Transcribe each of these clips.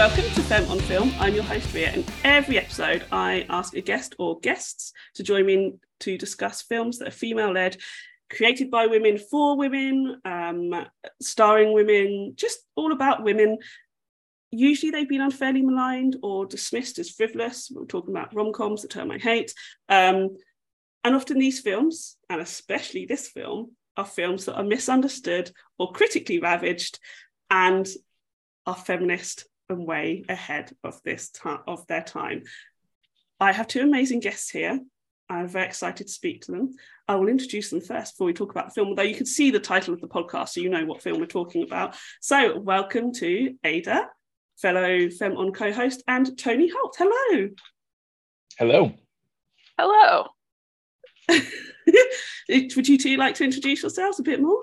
Welcome to Femme on Film. I'm your host, Ria, and every episode I ask a guest or guests to join me in to discuss films that are female led, created by women for women, um, starring women, just all about women. Usually they've been unfairly maligned or dismissed as frivolous. We're talking about rom coms, the term I hate. Um, and often these films, and especially this film, are films that are misunderstood or critically ravaged and are feminist and way ahead of this time of their time. I have two amazing guests here. I'm very excited to speak to them. I will introduce them first before we talk about the film, although you can see the title of the podcast, so you know what film we're talking about. So, welcome to Ada, fellow Femme On co host, and Tony Holt. Hello. Hello. Hello. Would you two like to introduce yourselves a bit more?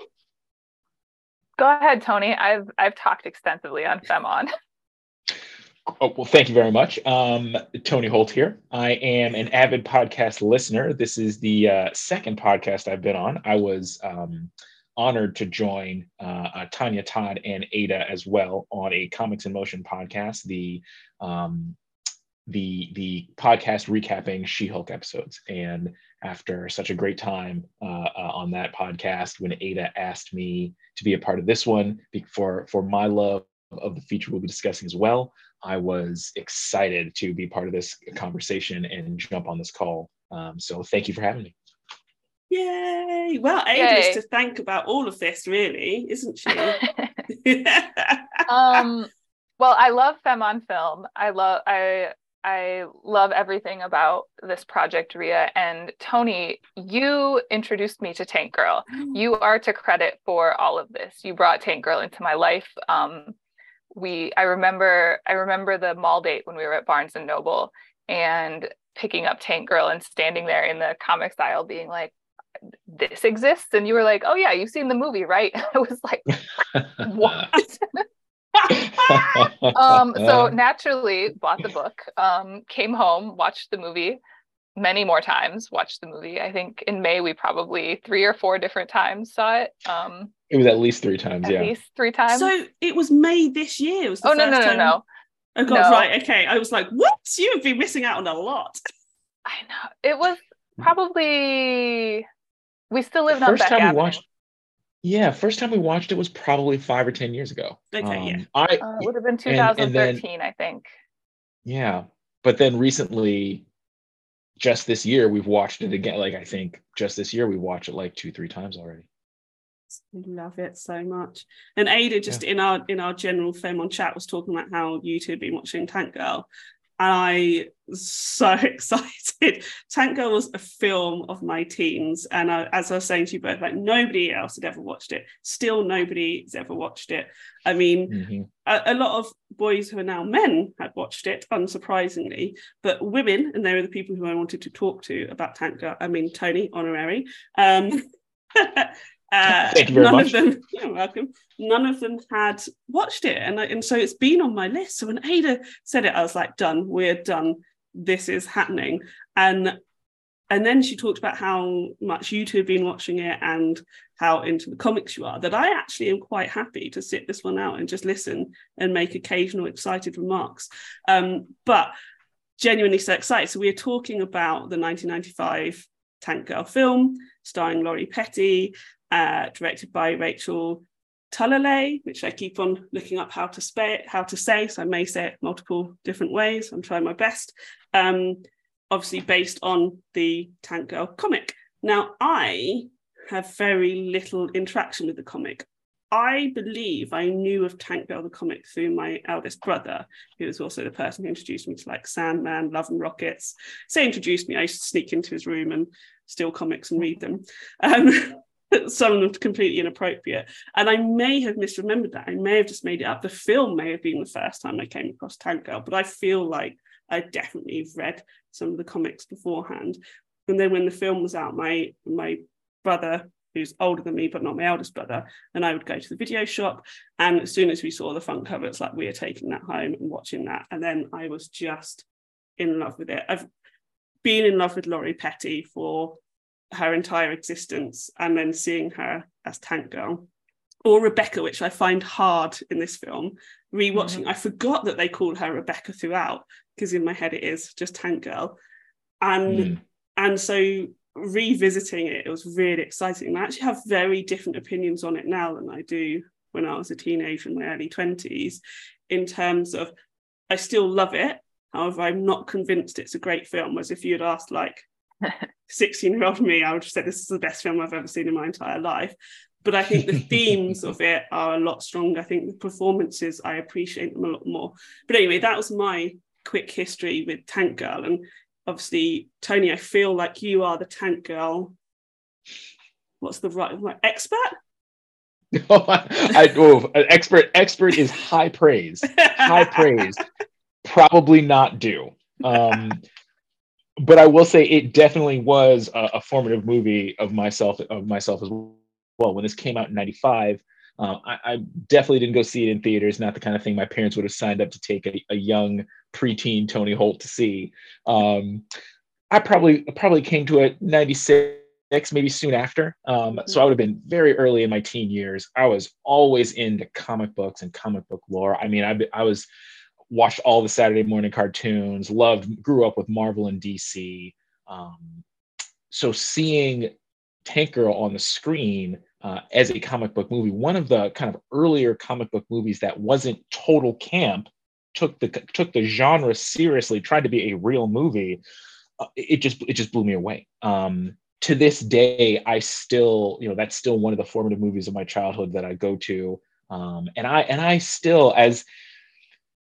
Go ahead, Tony. I've I've talked extensively on FemOn. Oh, well, thank you very much. Um, Tony Holt here. I am an avid podcast listener. This is the uh, second podcast I've been on. I was um, honored to join uh, uh, Tanya Todd and Ada as well on a Comics in Motion podcast. The um, the the podcast recapping She-Hulk episodes. And after such a great time uh, uh, on that podcast, when Ada asked me to be a part of this one for for my love of the feature we'll be discussing as well, I was excited to be part of this conversation and jump on this call. Um, so thank you for having me. Yay! Well, Ada is to thank about all of this, really, isn't she? um, well, I love Femme on Film. I love I I love everything about this project, Ria. And Tony, you introduced me to Tank Girl. Mm. You are to credit for all of this. You brought Tank Girl into my life. Um, we I remember I remember the mall date when we were at Barnes and Noble and picking up Tank Girl and standing there in the comics aisle being like, this exists. And you were like, oh yeah, you've seen the movie, right? I was like, what? um, so naturally bought the book, um, came home, watched the movie many more times, watched the movie. I think in May we probably three or four different times saw it. Um, it was at least three times, at yeah. At least three times. So it was May this year. It was oh, no, no, no, no. Oh, God, no. right. Okay. I was like, what? You have been missing out on a lot. I know. It was probably, we still lived on First Beck time Avenue. we watched, yeah, first time we watched it was probably five or 10 years ago. Okay, um, yeah. I, uh, it would have been 2013, and, and then, I think. Yeah. But then recently, just this year, we've watched it again. Like, I think just this year, we watched it like two, three times already. Love it so much. And Ada just yeah. in our in our general film on chat was talking about how you two have been watching Tank Girl. And I was so excited. Tank Girl was a film of my teens. And I, as I was saying to you both, like nobody else had ever watched it. Still nobody has ever watched it. I mean, mm-hmm. a, a, lot of boys who are now men had watched it, unsurprisingly, but women, and they were the people who I wanted to talk to about Tank Girl. I mean, Tony, honorary. Um, Uh, Thank you very none much. of them, you're welcome. None of them had watched it, and I, and so it's been on my list. So when Ada said it, I was like, "Done. We're done. This is happening." And and then she talked about how much you two have been watching it and how into the comics you are. That I actually am quite happy to sit this one out and just listen and make occasional excited remarks. Um, but genuinely so excited. So we are talking about the 1995 Tank Girl film starring Lori Petty, uh, directed by Rachel Talalay, which I keep on looking up how to it. how to say, so I may say it multiple different ways. I'm trying my best. Um, obviously based on the Tank Girl comic. Now, I have very little interaction with the comic. I believe I knew of Tank Girl the comic through my eldest brother, who was also the person who introduced me to like Sandman, Love and Rockets. So introduced me. I used to sneak into his room and steal comics and read them. Um, some of them completely inappropriate. And I may have misremembered that. I may have just made it up. The film may have been the first time I came across Tank Girl, but I feel like I definitely read some of the comics beforehand. And then when the film was out, my my brother, who's older than me but not my eldest brother, and I would go to the video shop. And as soon as we saw the front cover, it's like we are taking that home and watching that. And then I was just in love with it. I've been in love with Lori Petty for her entire existence and then seeing her as Tank Girl or Rebecca, which I find hard in this film. Rewatching, mm-hmm. I forgot that they called her Rebecca throughout because in my head it is just Tank Girl, and mm. and so revisiting it, it was really exciting. I actually have very different opinions on it now than I do when I was a teenager in my early twenties, in terms of I still love it. However, I'm not convinced it's a great film. As if you had asked like 16 year old me, I would have said this is the best film I've ever seen in my entire life but I think the themes of it are a lot stronger. I think the performances, I appreciate them a lot more. But anyway, that was my quick history with Tank Girl. And obviously, Tony, I feel like you are the Tank Girl. What's the right, right expert? Oh, I, oh, expert expert is high praise. High praise. Probably not due. Um, but I will say it definitely was a, a formative movie of myself of myself as well when this came out in 95, uh, I, I, definitely didn't go see it in theaters. Not the kind of thing my parents would have signed up to take a, a young preteen Tony Holt to see. Um, I probably probably came to it 96, maybe soon after. Um, so I would have been very early in my teen years. I was always into comic books and comic book lore. I mean, I, I was watched all the Saturday morning cartoons, loved, grew up with Marvel and DC. Um, so seeing Tank Girl on the screen uh, as a comic book movie. One of the kind of earlier comic book movies that wasn't total camp, took the took the genre seriously, tried to be a real movie. Uh, it just it just blew me away. Um, to this day, I still you know that's still one of the formative movies of my childhood that I go to, um, and I and I still as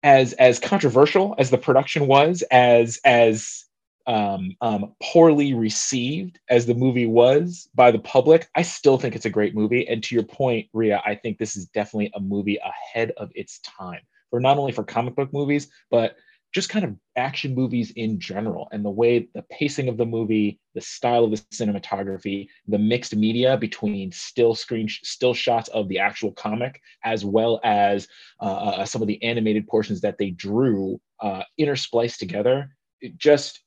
as as controversial as the production was, as as um, um, poorly received as the movie was by the public, I still think it's a great movie. And to your point, Ria, I think this is definitely a movie ahead of its time for not only for comic book movies, but just kind of action movies in general and the way the pacing of the movie, the style of the cinematography, the mixed media between still screen, still shots of the actual comic, as well as uh, uh, some of the animated portions that they drew uh, interspliced together. It just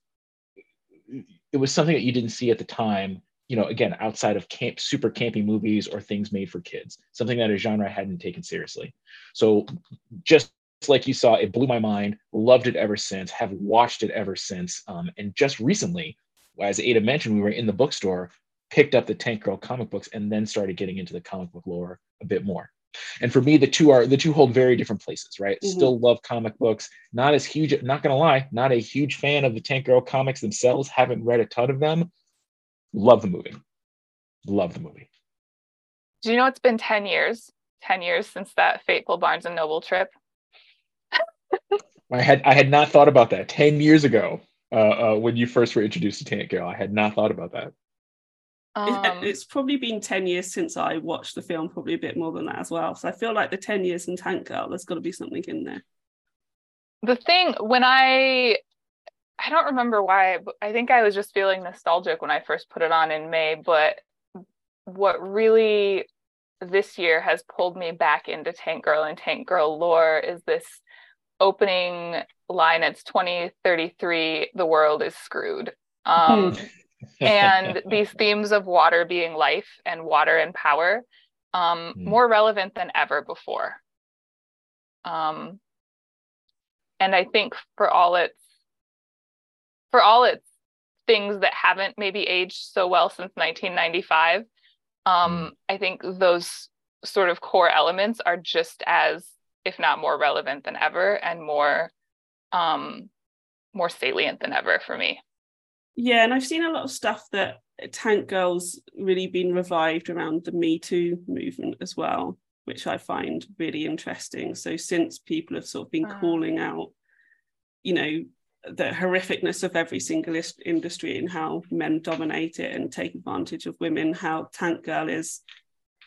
it was something that you didn't see at the time you know again outside of camp super campy movies or things made for kids something that a genre hadn't taken seriously so just like you saw it blew my mind loved it ever since have watched it ever since um, and just recently as ada mentioned we were in the bookstore picked up the tank girl comic books and then started getting into the comic book lore a bit more. And for me the two are the two hold very different places right? Mm-hmm. still love comic books not as huge not gonna lie not a huge fan of the tank girl comics themselves haven't read a ton of them. Love the movie. Love the movie. Do you know it's been 10 years 10 years since that fateful barnes and noble trip i had i had not thought about that 10 years ago uh, uh, when you first were introduced to tank girl i had not thought about that um, it's probably been 10 years since I watched the film, probably a bit more than that as well. So I feel like the 10 years in Tank Girl, there's got to be something in there. The thing, when I, I don't remember why, I think I was just feeling nostalgic when I first put it on in May, but what really this year has pulled me back into Tank Girl and Tank Girl lore is this opening line. It's 2033, the world is screwed. Um, hmm and these themes of water being life and water and power um, mm. more relevant than ever before um, and i think for all its for all its things that haven't maybe aged so well since 1995 um, mm. i think those sort of core elements are just as if not more relevant than ever and more um, more salient than ever for me yeah, and I've seen a lot of stuff that Tank Girl's really been revived around the Me Too movement as well, which I find really interesting. So since people have sort of been wow. calling out, you know, the horrificness of every single industry and how men dominate it and take advantage of women, how Tank Girl is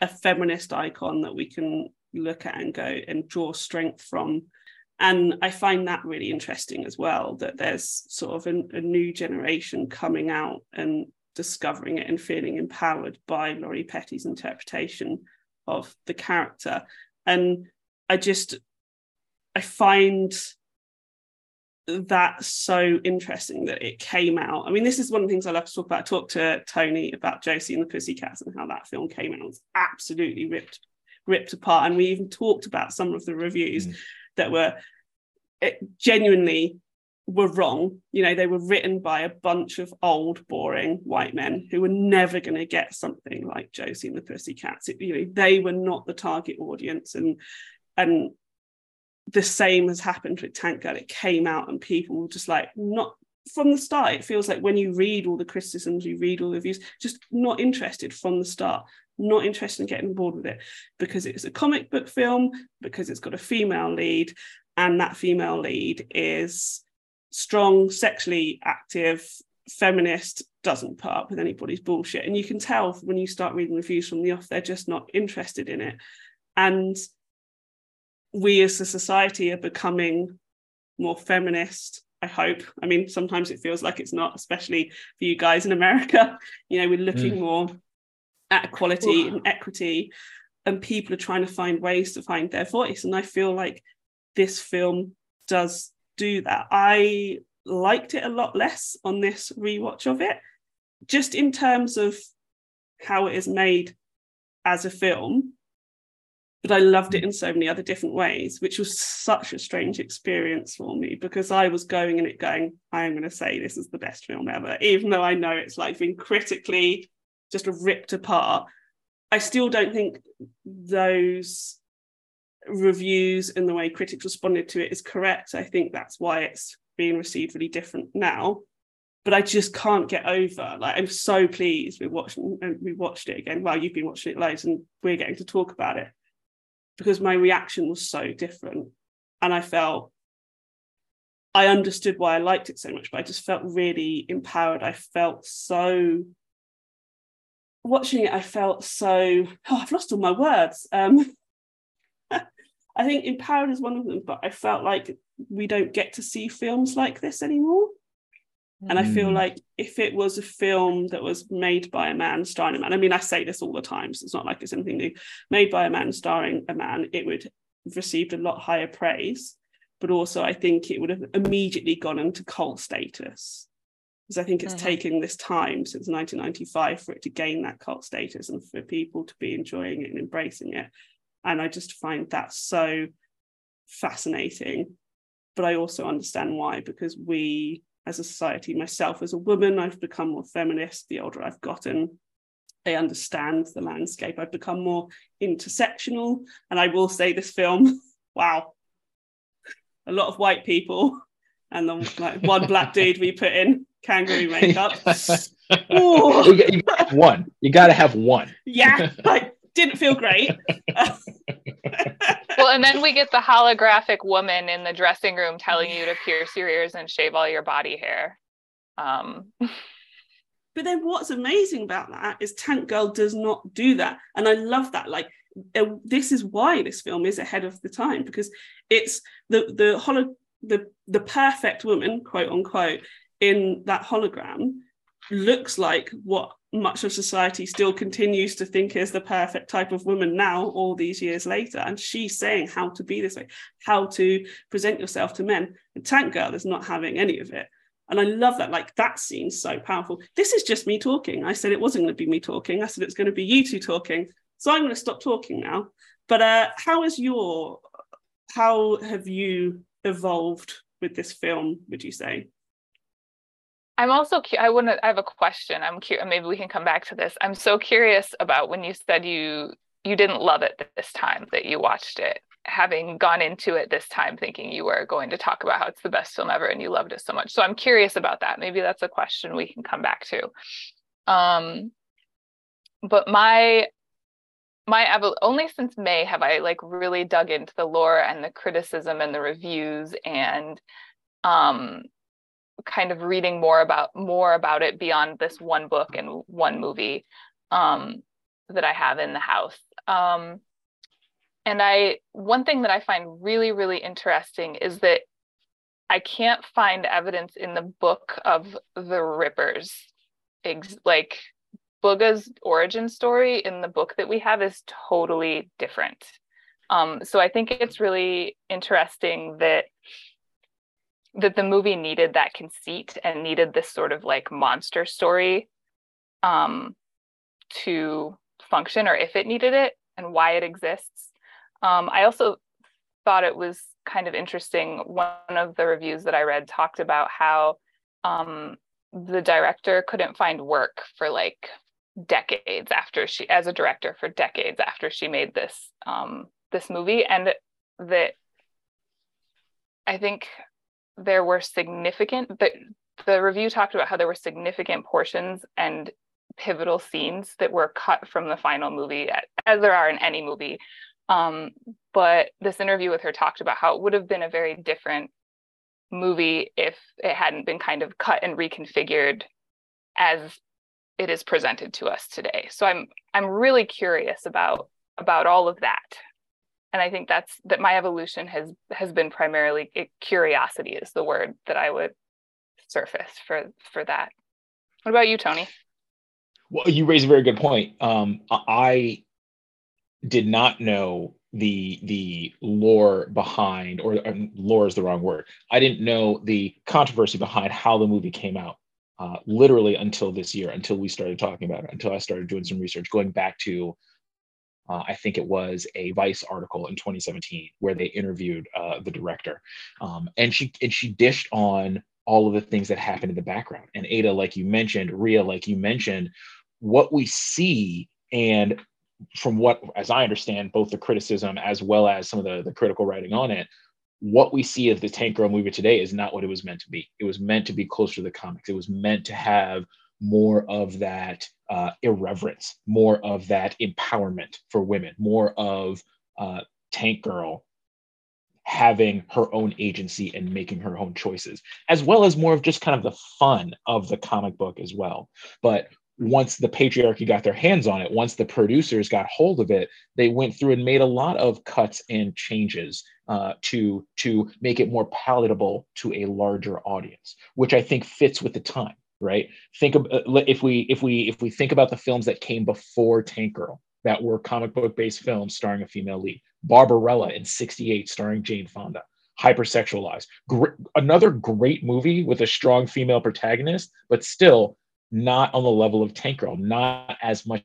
a feminist icon that we can look at and go and draw strength from and I find that really interesting as well that there's sort of a, a, new generation coming out and discovering it and feeling empowered by Lori Petty's interpretation of the character. And I just, I find that so interesting that it came out. I mean, this is one of the things I love to talk about. I talked to Tony about Josie and the Pussycats and how that film came out. It was absolutely ripped ripped apart. And we even talked about some of the reviews Mm. that were it genuinely were wrong. You know, they were written by a bunch of old, boring white men who were never going to get something like Josie and the Pussycats. It, you know, they were not the target audience, and and the same has happened with Tank Girl. It came out, and people were just like not from the start. It feels like when you read all the criticisms, you read all the reviews, just not interested from the start. Not interested in getting board with it because it's a comic book film, because it's got a female lead, and that female lead is strong, sexually active, feminist, doesn't put up with anybody's bullshit. And you can tell when you start reading reviews from the off, they're just not interested in it. And we as a society are becoming more feminist. I hope. I mean, sometimes it feels like it's not, especially for you guys in America. You know, we're looking Mm. more equality and equity, and people are trying to find ways to find their voice. And I feel like this film does do that. I liked it a lot less on this rewatch of it, just in terms of how it is made as a film. But I loved it in so many other different ways, which was such a strange experience for me because I was going in it going, I'm going to say this is the best film ever, even though I know it's like been critically just ripped apart. I still don't think those reviews and the way critics responded to it is correct. I think that's why it's being received really different now. But I just can't get over. Like I'm so pleased we watched and we watched it again. Well, you've been watching it loads, and we're getting to talk about it because my reaction was so different, and I felt I understood why I liked it so much, but I just felt really empowered. I felt so watching it. I felt so. Oh, I've lost all my words. Um, I think empowered is one of them, but I felt like we don't get to see films like this anymore. And I feel Mm. like if it was a film that was made by a man starring a man, I mean, I say this all the time, so it's not like it's anything new, made by a man starring a man, it would have received a lot higher praise. But also, I think it would have immediately gone into cult status. Because I think it's Mhm. taken this time since 1995 for it to gain that cult status and for people to be enjoying it and embracing it. And I just find that so fascinating. But I also understand why, because we as a society, myself as a woman, I've become more feminist the older I've gotten. I understand the landscape. I've become more intersectional. And I will say this film, wow, a lot of white people and then like one black dude we put in kangaroo makeup. You, you gotta have one. You got to have one. yeah, like didn't feel great. well, and then we get the holographic woman in the dressing room telling you to pierce your ears and shave all your body hair. Um, But then what's amazing about that is Tank Girl does not do that. And I love that. Like uh, this is why this film is ahead of the time because it's the the holo the the perfect woman, quote unquote, in that hologram looks like what much of society still continues to think is the perfect type of woman now all these years later and she's saying how to be this way how to present yourself to men and tank girl is not having any of it and I love that. Like that scene's so powerful. This is just me talking. I said it wasn't going to be me talking. I said it's going to be you two talking. So I'm going to stop talking now. But uh, how is your, how have you evolved with this film? Would you say? I'm also, cu- I wouldn't I have a question. I'm curious, maybe we can come back to this. I'm so curious about when you said you, you didn't love it this time that you watched it having gone into it this time thinking you were going to talk about how it's the best film ever and you loved it so much. So I'm curious about that. Maybe that's a question we can come back to. Um, but my my evo- only since May have I like really dug into the lore and the criticism and the reviews and um kind of reading more about more about it beyond this one book and one movie um that I have in the house. Um and I one thing that I find really really interesting is that I can't find evidence in the book of the Rippers. Ex- like Booga's origin story in the book that we have is totally different. Um, so I think it's really interesting that that the movie needed that conceit and needed this sort of like monster story um, to function, or if it needed it. and why it exists. Um, I also thought it was kind of interesting. One of the reviews that I read talked about how um, the director couldn't find work for like decades after she, as a director, for decades after she made this um, this movie, and that I think there were significant the, the review talked about how there were significant portions and pivotal scenes that were cut from the final movie as there are in any movie. Um, but this interview with her talked about how it would have been a very different movie if it hadn't been kind of cut and reconfigured as it is presented to us today. So i'm i'm really curious about about all of that and i think that's that my evolution has has been primarily curiosity is the word that i would surface for for that. What about you tony? Well you raise a very good point. Um, i did not know the the lore behind or um, lore is the wrong word. I didn't know the controversy behind how the movie came out uh, literally until this year until we started talking about it until i started doing some research going back to uh, I think it was a Vice article in 2017 where they interviewed uh, the director, um, and she and she dished on all of the things that happened in the background. And Ada, like you mentioned, Ria, like you mentioned, what we see and from what, as I understand, both the criticism as well as some of the, the critical writing on it, what we see of the Tank Girl movie today is not what it was meant to be. It was meant to be closer to the comics. It was meant to have more of that uh, irreverence, more of that empowerment for women, more of uh, Tank Girl having her own agency and making her own choices, as well as more of just kind of the fun of the comic book as well. But once the patriarchy got their hands on it, once the producers got hold of it, they went through and made a lot of cuts and changes uh, to to make it more palatable to a larger audience, which I think fits with the time. Right? Think of uh, if we if we if we think about the films that came before Tank Girl that were comic book based films starring a female lead, Barbarella in '68 starring Jane Fonda, hypersexualized. Gr- another great movie with a strong female protagonist, but still not on the level of Tank Girl, not as much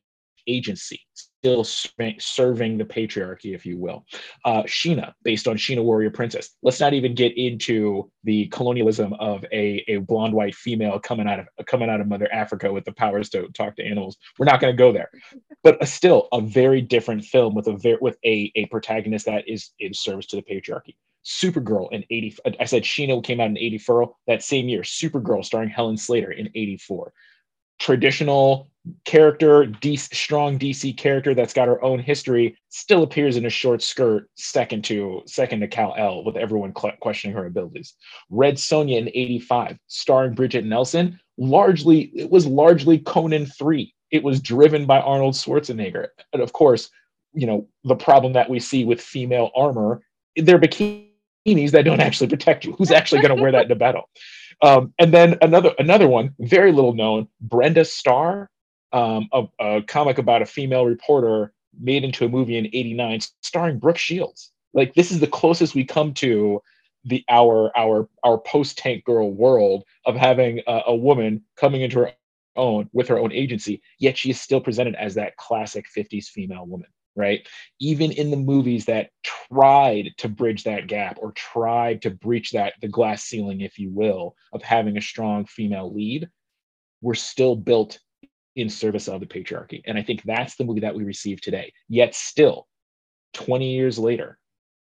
agency, still serving the patriarchy, if you will. Uh, Sheena, based on Sheena Warrior Princess. Let's not even get into the colonialism of a, a blonde white female coming out of coming out of Mother Africa with the powers to talk to animals. We're not going to go there, but a, still a very different film with a very with a, a protagonist that is in service to the patriarchy. Supergirl in 80. I said Sheena came out in 84. That same year, Supergirl starring Helen Slater in 84 traditional character, strong DC character that's got her own history, still appears in a short skirt, second to second to Kal El, with everyone cl- questioning her abilities. Red Sonja in '85, starring Brigitte Nielsen, largely it was largely Conan three. It was driven by Arnold Schwarzenegger, and of course, you know the problem that we see with female armor, they're bikinis that don't actually protect you. Who's actually going to wear that in a battle? Um, and then another another one, very little known, Brenda Starr, um, a, a, comic about a female reporter made into a movie in '89, starring Brooke Shields. Like this is the closest we come to the our our our post tank girl world of having a, a woman coming into her own with her own agency, yet she is still presented as that classic 50s female woman right? Even in the movies that tried to bridge that gap or tried to breach that the glass ceiling, if you will, of having a strong female lead, were still built in service of the patriarchy. And I think that's the movie that we receive today. Yet still, 20 years later,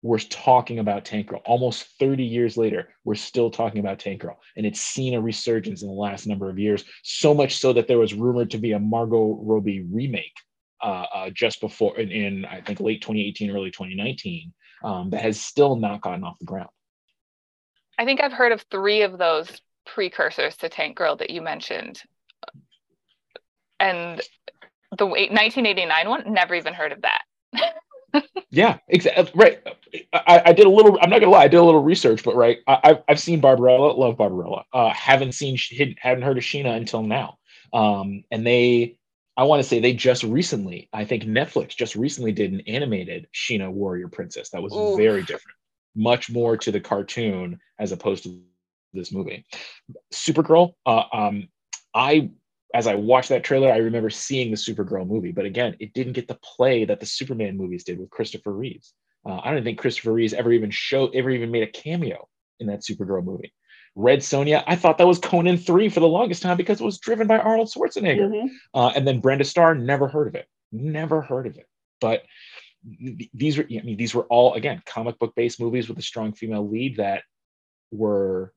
we're talking about Tank Girl. Almost 30 years later, we're still talking about Tank Girl. And it's seen a resurgence in the last number of years, so much so that there was rumored to be a Margot Robbie remake uh, uh, just before in, in, I think late 2018, early 2019, um, that has still not gotten off the ground. I think I've heard of three of those precursors to Tank Girl that you mentioned, and the 1989 one, never even heard of that. yeah, exactly. Uh, right. I, I, did a little. I'm not gonna lie. I did a little research, but right, I, have I've seen Barbarella. Love Barbarella. Uh, haven't seen hadn't heard of Sheena until now. Um, and they I want to say they just recently, I think Netflix just recently did an animated Sheena Warrior Princess that was Ooh. very different, much more to the cartoon as opposed to this movie. Supergirl, uh, um, I as I watched that trailer, I remember seeing the Supergirl movie, but again, it didn't get the play that the Superman movies did with Christopher Reeves. Uh, I don't think Christopher Reeves ever even showed, ever even made a cameo in that Supergirl movie. Red Sonja, I thought that was Conan 3 for the longest time because it was driven by Arnold Schwarzenegger. Mm-hmm. Uh, and then Brenda Starr, never heard of it. Never heard of it. But th- these were, I mean, these were all, again, comic book based movies with a strong female lead that were.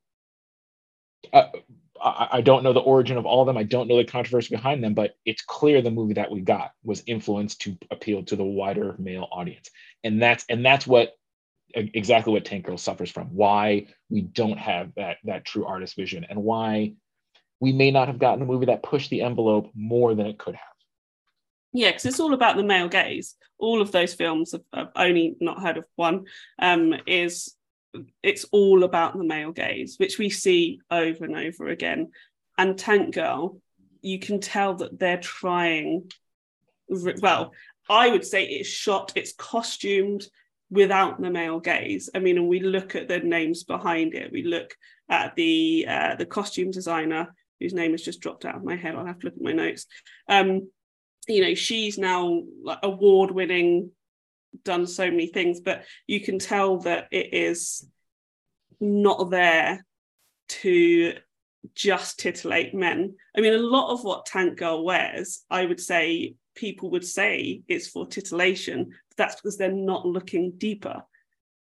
Uh, I, I don't know the origin of all of them. I don't know the controversy behind them, but it's clear the movie that we got was influenced to appeal to the wider male audience, and that's and that's what exactly what Tank Girl suffers from. Why we don't have that that true artist vision, and why we may not have gotten a movie that pushed the envelope more than it could have. Yeah, because it's all about the male gaze. All of those films, I've, I've only not heard of one, um, is it's all about the male gaze, which we see over and over again. And Tank Girl, you can tell that they're trying. Well, I would say it's shot, it's costumed without the male gaze. I mean, and we look at the names behind it. We look at the uh, the costume designer whose name has just dropped out of my head. I'll have to look at my notes. Um, you know, she's now award winning done so many things, but you can tell that it is not there to just titillate men. I mean, a lot of what Tank Girl wears, I would say people would say it's for titillation, but that's because they're not looking deeper.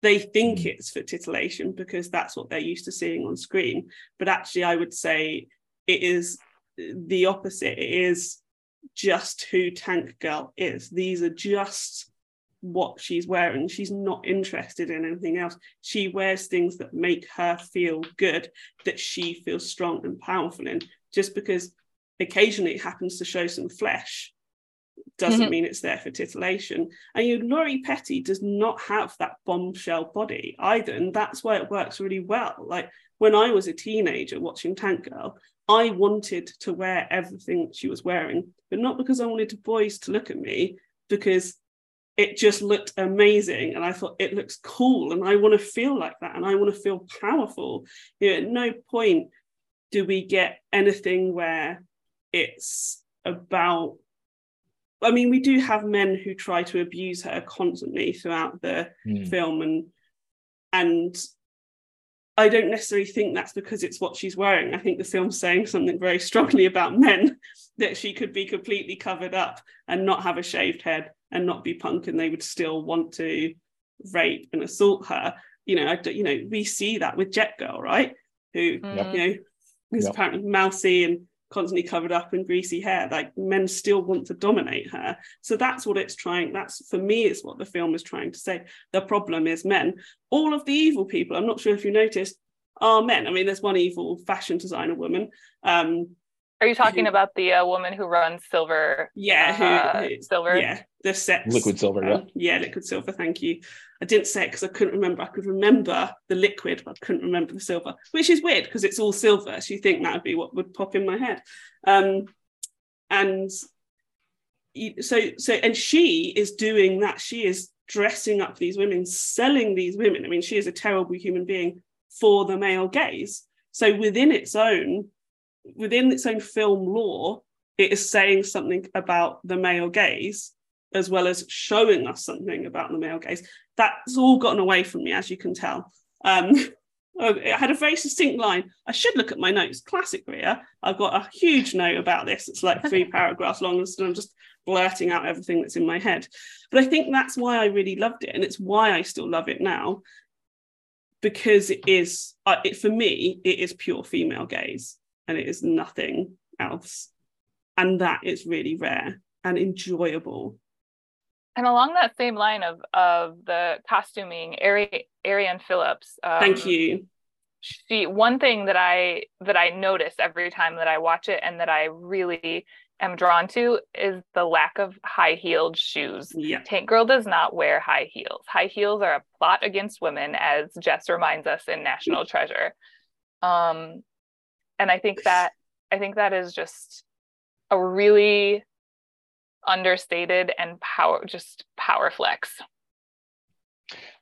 They think mm. it's for titillation because that's what they're used to seeing on screen. But actually, I would say it is the opposite. It is just who Tank Girl is. These are just what she's wearing. She's not interested in anything else. She wears things that make her feel good, that she feels strong and powerful in. Just because occasionally it happens to show some flesh doesn't mm-hmm. mean it's there for titillation. And you Lori Petty does not have that bombshell body either. And that's why it works really well. Like when I was a teenager watching Tank Girl, I wanted to wear everything she was wearing, but not because I wanted boys to look at me, because it just looked amazing. And i thought it looks cool. And i want to feel like that. And i want to feel powerful. You know, at no point do we get anything where it's about i mean we do have men who try to abuse her constantly throughout the mm. film. And and I don't necessarily think that's because it's what she's wearing. I think the film's saying something very strongly about men that she could be completely covered up and not have a shaved head and not be punk, and they would still want to rape and assault her. You know, I, you know, we see that with Jet Girl, right? Who mm. you know is yep. apparently mousy and constantly covered up in greasy hair like men still want to dominate her so that's what it's trying that's for me is what the film is trying to say the problem is men all of the evil people i'm not sure if you noticed are men i mean there's one evil fashion designer woman um are you talking who, about the uh, woman who runs silver yeah who, uh, who, silver yeah the sets liquid silver um, yeah yeah liquid silver thank you I didn't say it because I couldn't remember. I could remember the liquid, but I couldn't remember the silver, which is weird because it's all silver. So you think that would be what would pop in my head. Um, and so, so, and she is doing that. She is dressing up these women, selling these women. I mean, she is a terrible human being for the male gaze. So within its own, within its own film lore, it is saying something about the male gaze as well as showing us something about the male gaze. That's all gotten away from me, as you can tell. Um, oh, I had a very succinct line. I should look at my notes. Classic Ria. I've got a huge note about this. It's like three paragraphs long, and I'm just blurting out everything that's in my head. But I think that's why I really loved it, and it's why I still love it now, because it is. Uh, it for me, it is pure female gaze, and it is nothing else, and that is really rare and enjoyable and along that same line of of the costuming, Ari- Arianne Phillips. Um, Thank you. She one thing that I that I notice every time that I watch it and that I really am drawn to is the lack of high heeled shoes. Yeah. Tank Girl does not wear high heels. High heels are a plot against women, as Jess reminds us in National Treasure. Um, and I think that I think that is just a really understated and power just power flex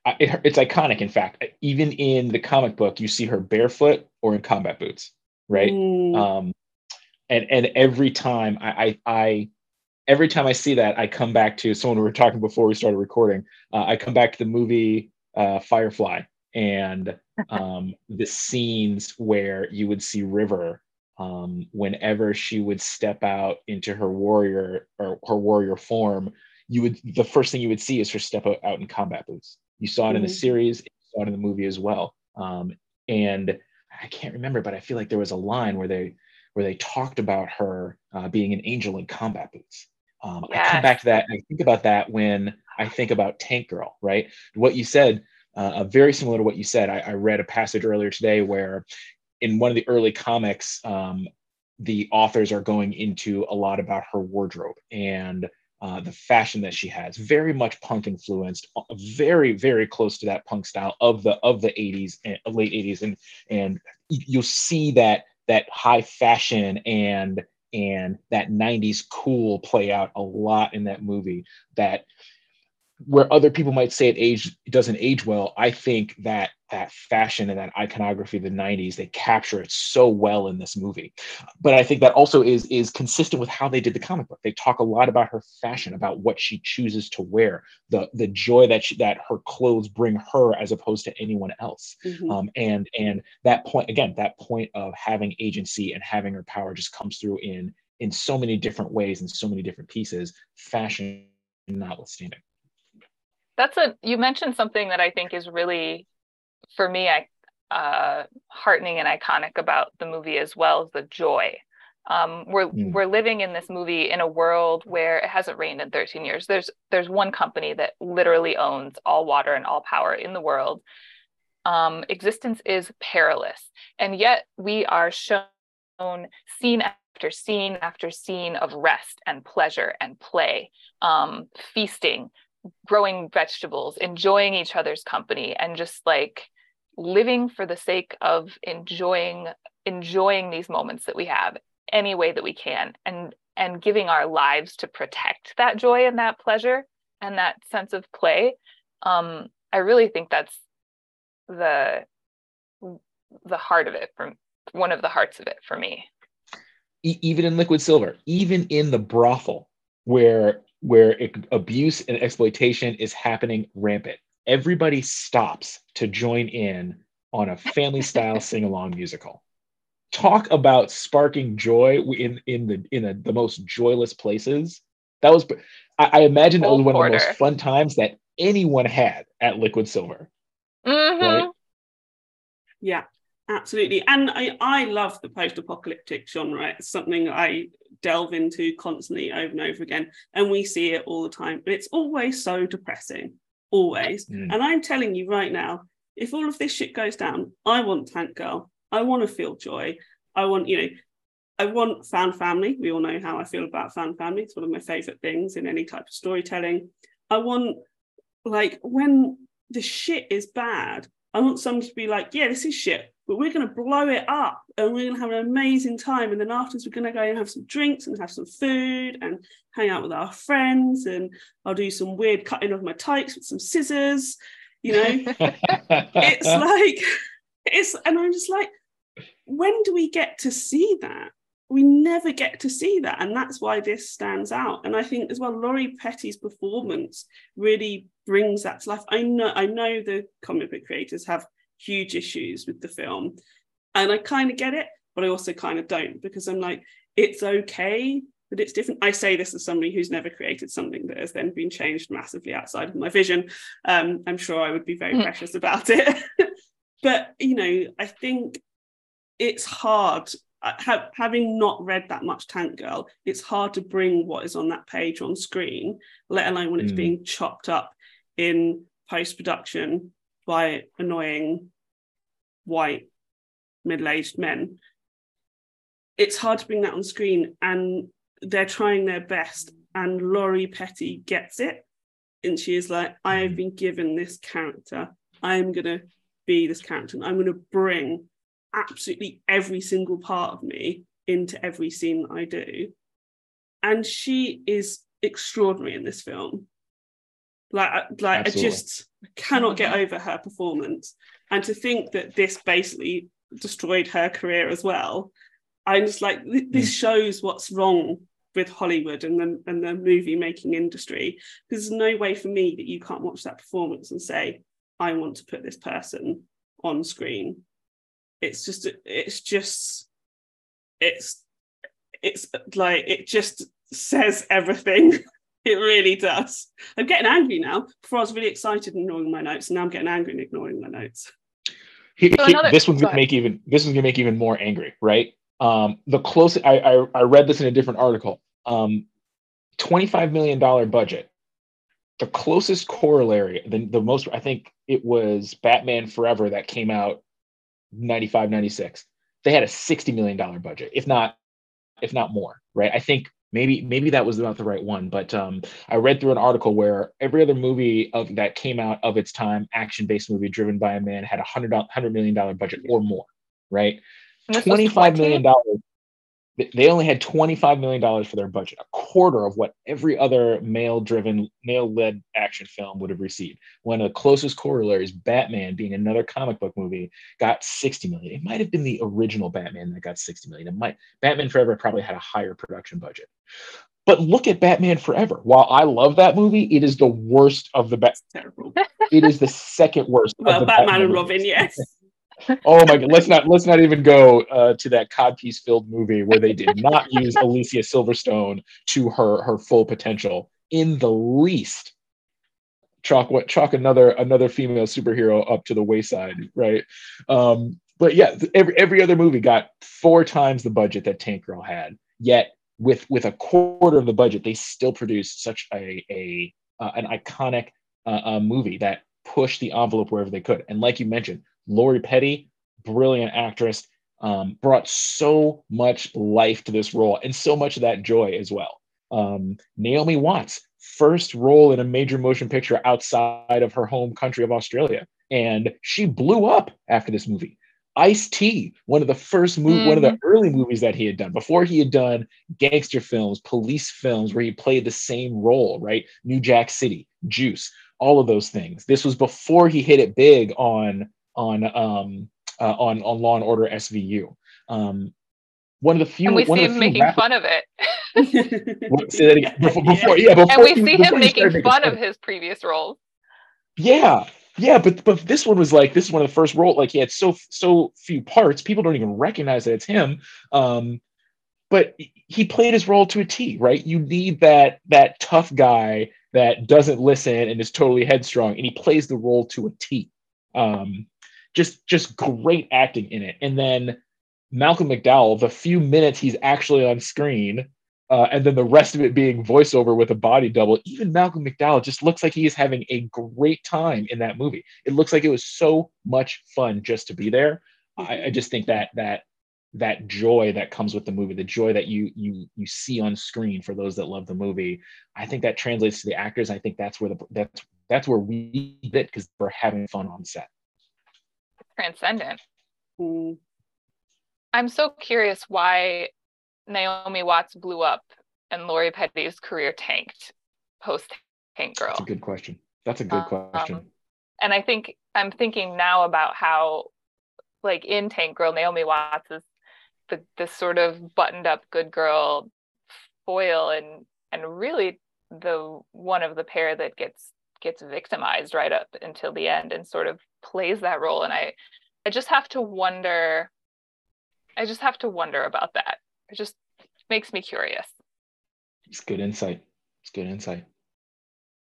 it, it's iconic in fact even in the comic book you see her barefoot or in combat boots right mm. um, and and every time I, I, I every time I see that, I come back to someone we were talking before we started recording. Uh, I come back to the movie uh, Firefly and um, the scenes where you would see River um, whenever she would step out into her warrior or her warrior form. You would the first thing you would see is her step out, out in combat boots. You saw it mm-hmm. in the mm-hmm. series, you saw it in the movie as well. Um, and I can't remember, but I feel like there was a line where they where they talked about her uh, being an angel in combat boots. Um, yes. I come back to that and I think about that when I think about Tank Girl, right? What you said, uh, very similar to what you said. I, I, read a passage earlier today where in one of the early comics, um, the authors are going into a lot about her wardrobe and uh, the fashion that she has very much punk influenced uh, very very close to that punk style of the of the 80s and uh, late 80s and and you'll see that that high fashion and and that 90s cool play out a lot in that movie that where other people might say it age it doesn't age well i think that that fashion and that iconography of the 90s they capture it so well in this movie. But i think that also is is consistent with how they did the comic book. They talk a lot about her fashion about what she chooses to wear the the joy that she, that her clothes bring her as opposed to anyone else. Mm-hmm. um, and and that point again that point of having agency and having her power just comes through in in so many different ways and so many different pieces fashion notwithstanding that's a you mentioned something that i think is really for me I, uh, heartening and iconic about the movie as well as the joy. Um, we're mm. we're living in this movie in a world where it hasn't rained in 13 years. There's there's one company that literally owns all water and all power in the world. Um, existence is perilous and yet we are shown scene after scene after scene of rest and pleasure and play um, feasting growing vegetables, enjoying each other's company, and just like living for the sake of enjoying enjoying these moments that we have any way that we can and and giving our lives to protect that joy and that pleasure and that sense of play. Um i really think that's the the heart of it from one of the hearts of it for me. Even in liquid silver even in the brothel where where abuse and exploitation is happening rampant. Everybody stops to join in on a family style sing along musical. Talk about sparking joy in in the in a, the most joyless places. That was, I, I imagine that was one of the most fun times that anyone had at Liquid Silver. Mm-hmm. Right? Yeah, absolutely. And I I love the post apocalyptic genre. It's something I delve into constantly over and over again. And we see it all the time. But it's always so depressing, always. Mm. And I'm telling you right now, if all of this shit goes down, I want Tank Girl. I want to feel joy. I want, you know, I want fan family. We all know how I feel about fan family. It's one of my favorite things in any type of storytelling. I want, like, when the shit is bad, I want someone to be like, yeah, this is shit but we're going to blow it up and we're going to have an amazing time. And then afterwards, we're going to go and have some drinks and have some food and hang out with our friends. And I'll do some weird cutting of my tights with some scissors. You know, it's like, it's, and I'm just like, when do we get to see that? We never get to see that. And that's why this stands out. And I think as well, Lori Petty's performance really brings that to life. I know, I know the comic book creators have huge issues with the film. And I kind of get it, but I also kind of don't because I'm like, it's okay that it's different. I say this as somebody who's never created something that has then been changed massively outside of my vision. Um, I'm sure I would be very mm. precious about it. but, you know, I think it's hard. Ha- having not read that much Tank Girl, it's hard to bring what is on that page on screen, let alone when it's mm. being chopped up in post production by annoying white middle-aged men. It's hard to bring that on screen and they're trying their best and Lori Petty gets it and she is like I have been given this character. I am going to be this character and I'm going to bring absolutely every single part of me into every scene that I do and she is extraordinary in this film like like Absolutely. I just cannot get over her performance and to think that this basically destroyed her career as well I'm just like th- this mm. shows what's wrong with Hollywood and the and the movie making industry. Because there's no way for me that you can't watch that performance and say, I want to put this person on screen. It's just it's just it's it's like it just says everything. it really does. I'm getting angry now. Before I was really excited and ignoring my notes, and now I'm getting angry and ignoring my notes. He, he, another, this one's gonna make even this one's gonna make even more angry, right? Um, the closest I, I, I read this in a different article. Um, $25 million budget. The closest corollary, the, the most, I think it was Batman Forever that came out 95, 96. They had a $60 million budget, if not, if not more, right? I think maybe maybe that was not the right one but um, i read through an article where every other movie of that came out of its time action-based movie driven by a man had a hundred hundred million dollar budget or more right $25 million they only had $25 million for their budget a quarter of what every other male driven male led action film would have received one of the closest corollaries batman being another comic book movie got 60 million it might have been the original batman that got 60 million it might batman forever probably had a higher production budget but look at Batman Forever. While I love that movie, it is the worst of the best. It is the second worst. Well, Batman, Batman and Robin, yes oh my god let's not let's not even go uh, to that codpiece filled movie where they did not use alicia silverstone to her her full potential in the least. Chalk what chalk another another female superhero up to the wayside right? Um but yeah every every other movie got four times the budget that tank girl had. Yet with with a quarter of the budget they still produced such a a uh, an iconic uh, uh, movie that pushed the envelope wherever they could. And like you mentioned Lori Petty, brilliant actress, um, brought so much life to this role and so much of that joy as well. Um, Naomi Watts, first role in a major motion picture outside of her home country of Australia. And she blew up after this movie. Ice T, one of the first move, mm. one of the mm-hmm. early movies that he had done before he had done gangster films, police films, where he played the same role, right? New Jack City, Juice, all of those things. This was before he hit it big on on um, uh, on on Law and Order SVU. Um, one of the few. And we see him making fun of it. say that again. Before, before yeah, before, and we see him making fun of his previous roles. Yeah, yeah, but but this one was like this is one of the first roles. Like he had so so few parts, people don't even recognize that it's him. Um, but he played his role to a T, right? You need that that tough guy that doesn't listen and is totally headstrong, and he plays the role to a T. Um, just just great acting in it. And then Malcolm McDowell, the few minutes he's actually on screen, uh, and then the rest of it being voiceover with a body double. Even Malcolm McDowell just looks like he is having a great time in that movie. It looks like it was so much fun just to be there. I, I just think that that that joy that comes with the movie, the joy that you you you see on screen for those that love the movie, I think that translates to the actors. I think that's where the that's that's where we did because we're having fun on set transcendent. Mm. I'm so curious why Naomi Watts blew up and Lori Petty's career tanked post Tank Girl. That's a good question. That's a good um, question. And I think I'm thinking now about how, like in Tank Girl, Naomi Watts is the this sort of buttoned up good girl foil and and really the one of the pair that gets gets victimized right up until the end and sort of plays that role and i i just have to wonder i just have to wonder about that. It just makes me curious. It's good insight. It's good insight.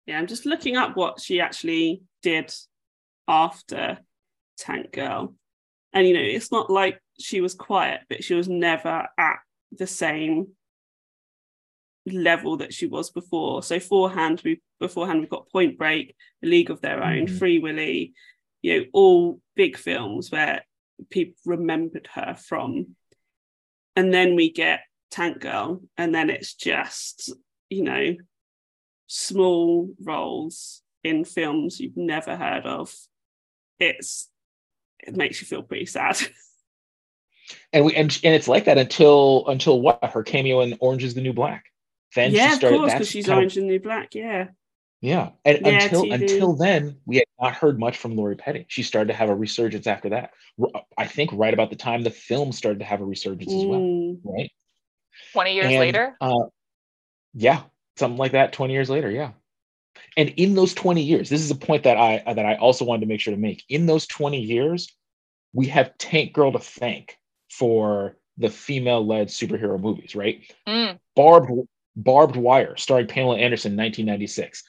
Yeah i'm just looking up what she actually did after tank girl. And you know it's not like she was quiet but she was never at the same level that she was before. So beforehand, we beforehand we've got Point Break, A League of Their Own, mm-hmm. Free Willy, you know, all big films where people remembered her from. And then we get Tank Girl, and then it's just, you know, small roles in films you've never heard of. It's it makes you feel pretty sad. and we and, and it's like that until until what her cameo in Orange is the New Black. Then yeah, of course, because she's orange and the new black. Yeah. Yeah, and Yeah, until TV. until then, we had not heard much from Lori Petty. She started to have a resurgence after that. I think right about the time the film started to have a resurgence as well, Mm. right? 20 years And, later. Uh, yeah, something like that. Twenty years later, yeah. And in those twenty years, this is a point that I that I also wanted to make sure to make. In those twenty years, we have Tank Girl to thank for the female-led superhero movies, right? Mm. Barbed Barbed Wire, starring Pamela Anderson, 1996.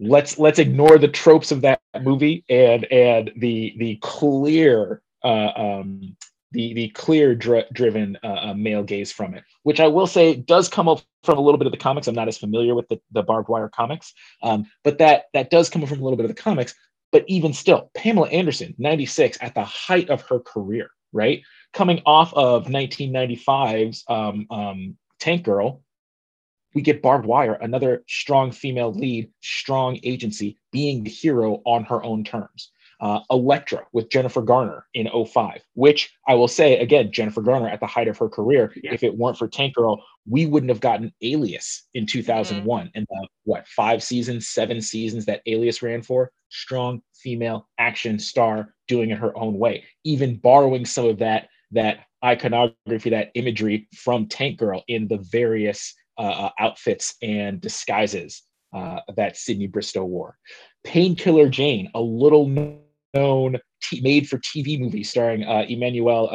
Let's let's ignore the tropes of that movie and and the the clear uh, um, the the clear dri- driven uh, uh, male gaze from it, which I will say does come up from a little bit of the comics. I'm not as familiar with the, the Barbed Wire comics, um, but that that does come from a little bit of the comics. But even still, Pamela Anderson, 96, at the height of her career, right? Coming off of 1995's um, um, Tank Girl, we get Barbed Wire, another strong female lead, strong agency, being the hero on her own terms. Uh, Elektra with Jennifer Garner in 05, which I will say again, Jennifer Garner at the height of her career. Yeah. If it weren't for Tank Girl, we wouldn't have gotten Alias in 2001 and the what five seasons, seven seasons that Alias ran for. Strong female action star doing it her own way, even borrowing some of that that iconography, that imagery from Tank Girl in the various uh, outfits and disguises uh, that Sydney Bristow wore. Painkiller Jane, a little known t- made for TV movie starring uh, Emmanuelle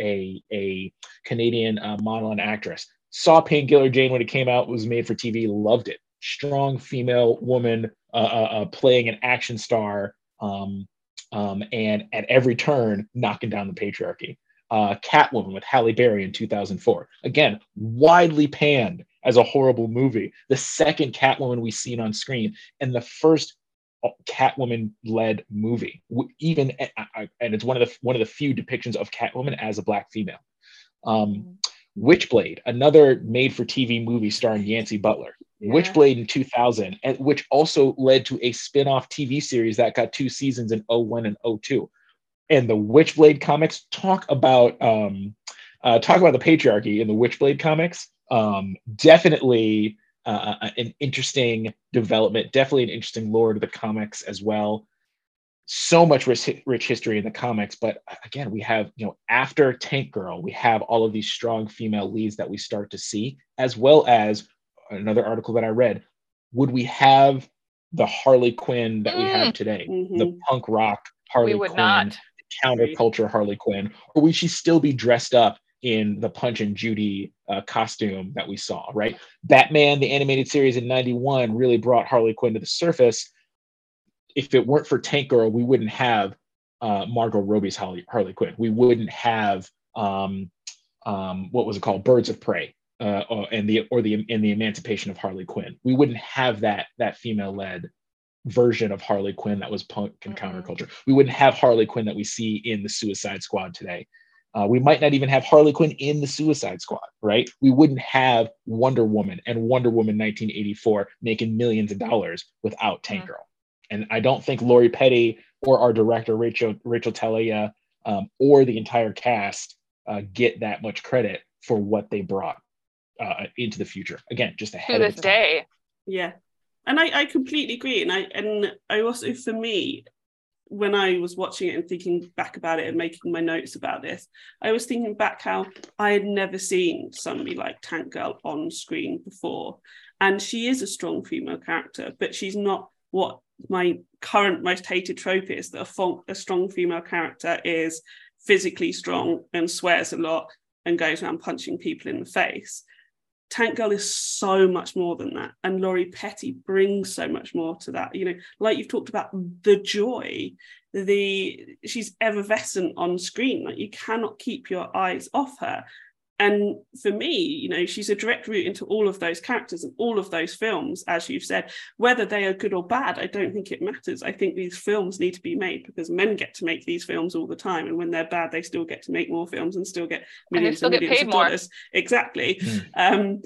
a, a Canadian uh, model and actress. Saw Painkiller Jane when it came out, was made for TV, loved it. Strong female woman uh, uh, playing an action star, um, um, and at every turn, knocking down the patriarchy uh, Catwoman with Halle Berry in 2004. Again, widely panned as a horrible movie. The second Catwoman we've seen on screen, and the first Catwoman-led movie. Even I- I- and it's one of the one of the few depictions of Catwoman as a black female. Um, Witchblade, another made-for-TV movie starring Yancey Butler. Yeah. Witchblade in 2000, and which also led to a spin-off TV series that got two seasons in 01 and 02 and the Witchblade comics talk about um, uh, talk about the patriarchy in the Witchblade comics. Um, definitely uh, an interesting development. Definitely an interesting lore to the comics as well. So much rich, rich history in the comics, but again, we have you know after Tank Girl, we have all of these strong female leads that we start to see, as well as another article that I read. Would we have the Harley Quinn that we have today, the Mhm. punk rock Harley we would Quinn, not. Counterculture Harley Quinn, or would she still be dressed up in the Punch and Judy uh, costume that we saw, right? Batman, the animated series in 91, really brought Harley Quinn to the surface. If it weren't for Tank Girl, we wouldn't have uh, Margot Robbie's Harley, Harley Quinn. We wouldn't have, um, um, what was it called? Birds of Prey. Uh, or, and the or the in the emancipation of Harley Quinn, we wouldn't have that that female led version of Harley Quinn that was punk and Mhm. counterculture. We wouldn't have Harley Quinn that we see in the Suicide Squad today. Uh, we might not even have Harley Quinn in the Suicide Squad, right? We wouldn't have Wonder Woman and Wonder Woman 1984 making millions of dollars without Tank Mhm. Girl. And I don't think Lori Petty or our director Rachel Rachel Talalay um, or the entire cast uh, get that much credit for what they brought uh, into the future. Again, just ahead To of this its time. day. Yeah. And I, I completely agree. And I and I also for me, when I was watching it and thinking back about it and making my notes about this, I was thinking back how I had never seen somebody like Tank Girl on screen before. And she is a strong female character, but she's not what my current most hated trope is that a, fo- a strong female character is physically strong and swears a lot and goes around punching people in the face. Tank Girl is so much more than that. And Lori Petty brings so much more to that. You know, like you've talked about the joy, the she's effervescent on screen. Like you cannot keep your eyes off her. And for me, you know, she's a direct route into all of those characters and all of those films, as you've said. Whether they are good or bad, I don't think it matters. I think these films need to be made because men get to make these films all the time. And when they're bad, they still get to make more films and still get And millions still and get millions paid of more. dollars. Exactly. Mm. Um,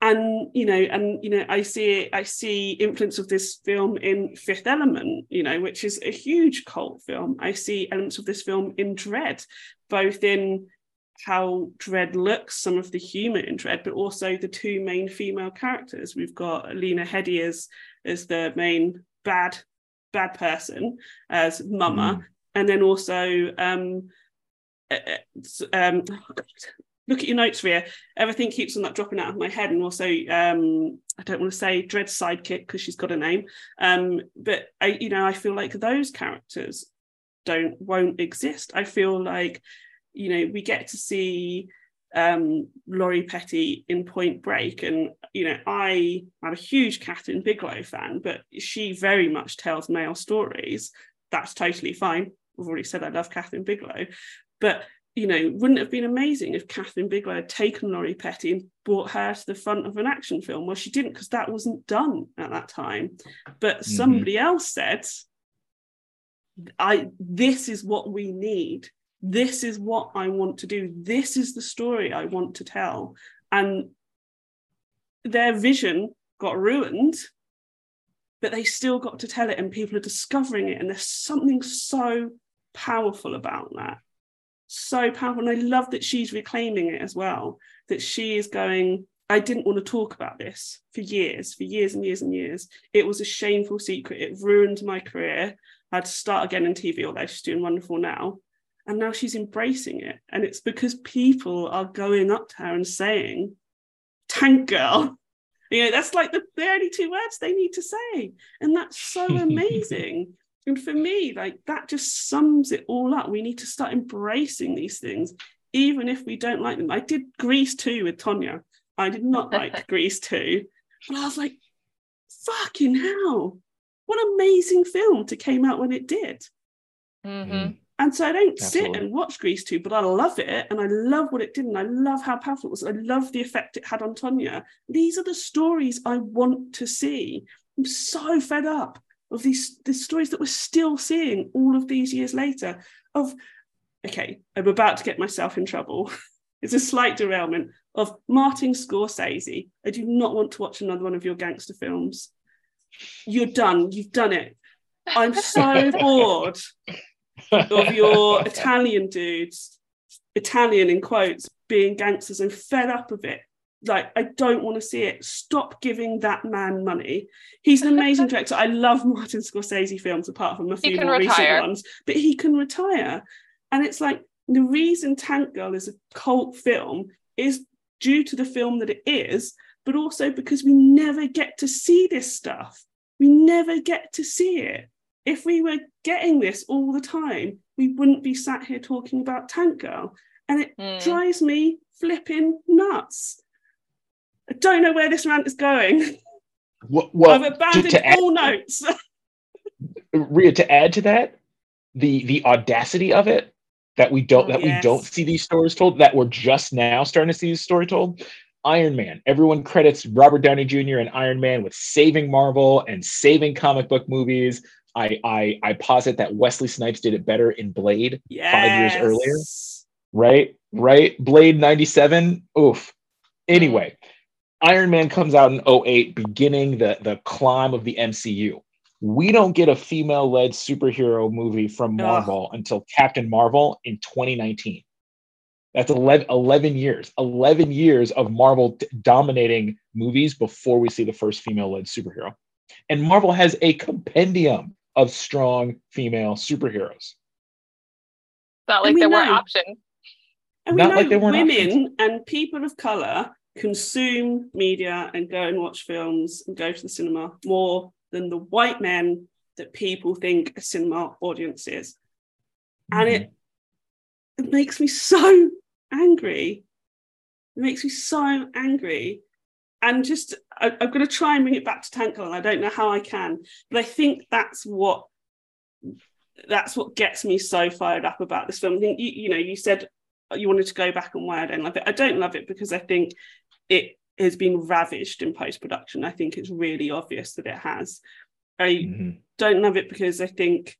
and you know, and you know, I see I see influence of this film in Fifth Element, you know, which is a huge cult film. I see elements of this film in Dredd, both in how Dredd looks, some of the humour in Dredd, but also the two main female characters. We've got Lena Headey as, as the main bad bad person as Mama, mm. and then also um, uh, uh, um, oh look at your notes, Ria. Everything keeps on that dropping out of my head, and also um, I don't want to say Dredd's sidekick because she's got a name, um, but I, you know, I feel like those characters don't won't exist. I feel like you know we get to see um, Lori Petty in Point Break, and you know I am a huge Kathryn Bigelow fan, but she very much tells male stories. That's totally fine. I've already said I love Kathryn Bigelow, but you know, wouldn't it have been amazing if Kathryn Bigelow had taken Lori Petty and brought her to the front of an action film? Well, she didn't because that wasn't done at that time. But mm-hmm. somebody else said, I this is what we need. This is what I want to do. This is the story I want to tell. And their vision got ruined, but they still got to tell it, and people are discovering it. And there's something so powerful about that so powerful. And I love that she's reclaiming it as well, that she is going, I didn't want to talk about this for years, for years and years and years. It was a shameful secret. It ruined my career. I had to start again in TV, although she's doing wonderful now. And now she's embracing it. And it's because people are going up to her and saying, Tank girl. You know, that's like the, the only two words they need to say. And that's so amazing. And for me, like that just sums it all up. We need to start embracing these things, even if we don't like them. I did Grease 2 with Tonya. I did not like Grease 2, but I was like, fucking hell, what amazing film to came out when it did. Mm-hmm. And so I don't Absolutely. sit and watch Grease 2, but I love it and I love what it did and I love how powerful it was. I love the effect it had on Tonya. These are the stories I want to see. I'm so fed up of these the stories that we're still seeing all of these years later of okay i'm about to get myself in trouble it's a slight derailment of martin scorsese i do not want to watch another one of your gangster films you're done you've done it i'm so bored of your italian dudes italian in quotes being gangsters and fed up of it like I don't want to see it. Stop giving that man money. He's an amazing director. I love Martin Scorsese films, apart from a few more retire. recent ones, but he can retire. And it's like the reason Tank Girl is a cult film is due to the film that it is, but also because we never get to see this stuff. We never get to see it. If we were getting this all the time, we wouldn't be sat here talking about Tank Girl. And it mm. drives me flipping nuts. I don't know where this rant is going. Well, well I've abandoned to, to all add, notes. Ria, to add to that, the the audacity of it that we don't that yes. we don't see these stories told, that we're just now starting to see this story told. Iron Man. Everyone credits Robert Downey Jr. and Iron Man with saving Marvel and saving comic book movies. I I, I posit that Wesley Snipes did it better in Blade yes. five years earlier. Right, right. Blade '97. Oof. Anyway, Iron Man comes out in 08, beginning the, the climb of the MCU. We don't get a female led superhero movie from Marvel Ugh. until Captain Marvel in 2019. That's 11, 11 years, 11 years of Marvel t- dominating movies before we see the first female led superhero. And Marvel has a compendium of strong female superheroes. Not like there know, were options. And we Not know like there were women options. and people of color consume media and go and watch films and go to the cinema more than the white men that people think a cinema audience is. Mm-hmm. And it, it makes me so angry. It makes me so angry. And just, I, am going to try and bring it back to Tank and I don't know how I can, but I think that's what that's what gets me so fired up about this film. I think you, you know, you said you wanted to go back and why I don't love it. I don't love it because I think it has been ravished in post production. I think it's really obvious that it has. I mm-hmm. don't love it because I think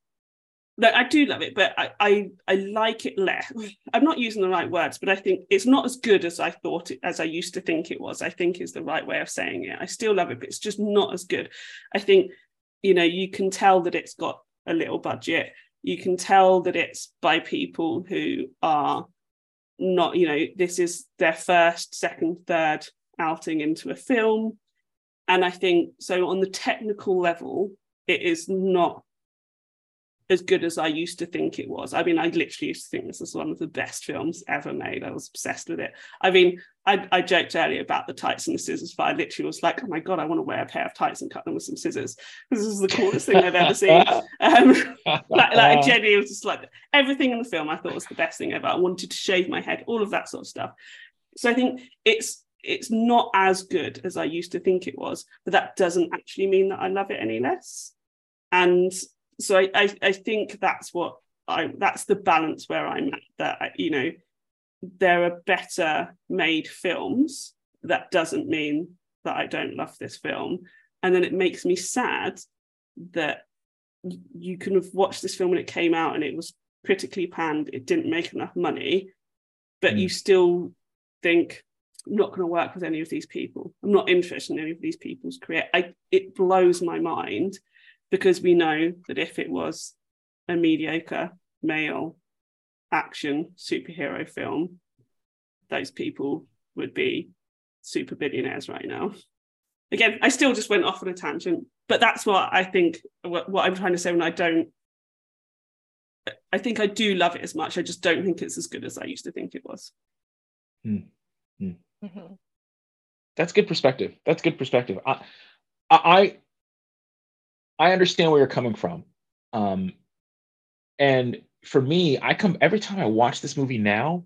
that I do love it, but I, I, I like it less. I'm not using the right words, but I think it's not as good as I thought it, as I used to think it was. I think is the right way of saying it. I still love it, but it's just not as good. I think you know you can tell that it's got a little budget. You can tell that it's by people who are not you know this is their first second third outing into a film and i think so on the technical level it is not as good as I used to think it was. I mean, I literally used to think this was one of the best films ever made. I was obsessed with it. I mean, I, I joked earlier about the tights and the scissors, but I literally was like, oh my God, I want to wear a pair of tights and cut them with some scissors. This is the coolest thing I've ever seen. Um, like, like, I genuinely was just like, everything in the film I thought was the best thing ever. I wanted to shave my head, all of that sort of stuff. So I think it's it's not as good as I used to think it was, but that doesn't actually mean that I love it any less. And so I, I, I think that's what I that's the balance where I'm at. That you know, there are better made films. That doesn't mean that I don't love this film, and then it makes me sad that you can have watched this film when it came out and it was critically panned. It didn't make enough money, but mm. you still think I'm not going to work with any of these people. I'm not interested in any of these people's career. I, it blows my mind because we know that if it was a mediocre male action superhero film, those people would be super billionaires right now. Again, I still just went off on a tangent, but that's what I think, what, what I'm trying to say when I don't. I think I do love it as much. I just don't think it's as good as I used to think it was. Hmm. Hmm. Mm-hmm. That's good perspective. That's good perspective. I, I, I understand where you're coming from. Um, and for me, I come every time I watch this movie now,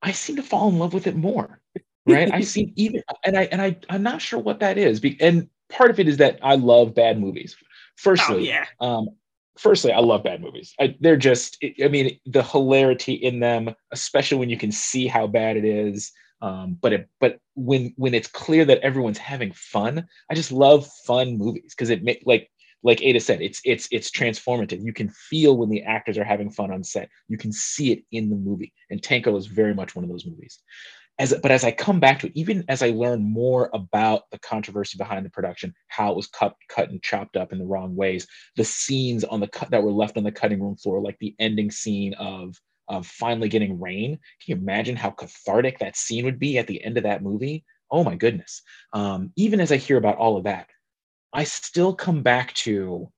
I seem to fall in love with it more. Right. I see even and I and I I'm not sure what that is. And part of it is that I love bad movies. Firstly, oh, yeah. um, firstly, I love bad movies. I, they're just, I mean, the hilarity in them, especially when you can see how bad it is. Um, but it, but when when it's clear that everyone's having fun, I just love fun movies because it make like like Ada said, it's it's it's transformative. You can feel when the actors are having fun on set. You can see it in the movie, and Tank Girl is very much one of those movies. As but as I come back to it, even as I learn more about the controversy behind the production, how it was cut, cut and chopped up in the wrong ways, the scenes on the cut that were left on the cutting room floor, like the ending scene of of finally getting rain. Can you imagine how cathartic that scene would be at the end of that movie? Oh my goodness. Um, even as I hear about all of that, I still come back to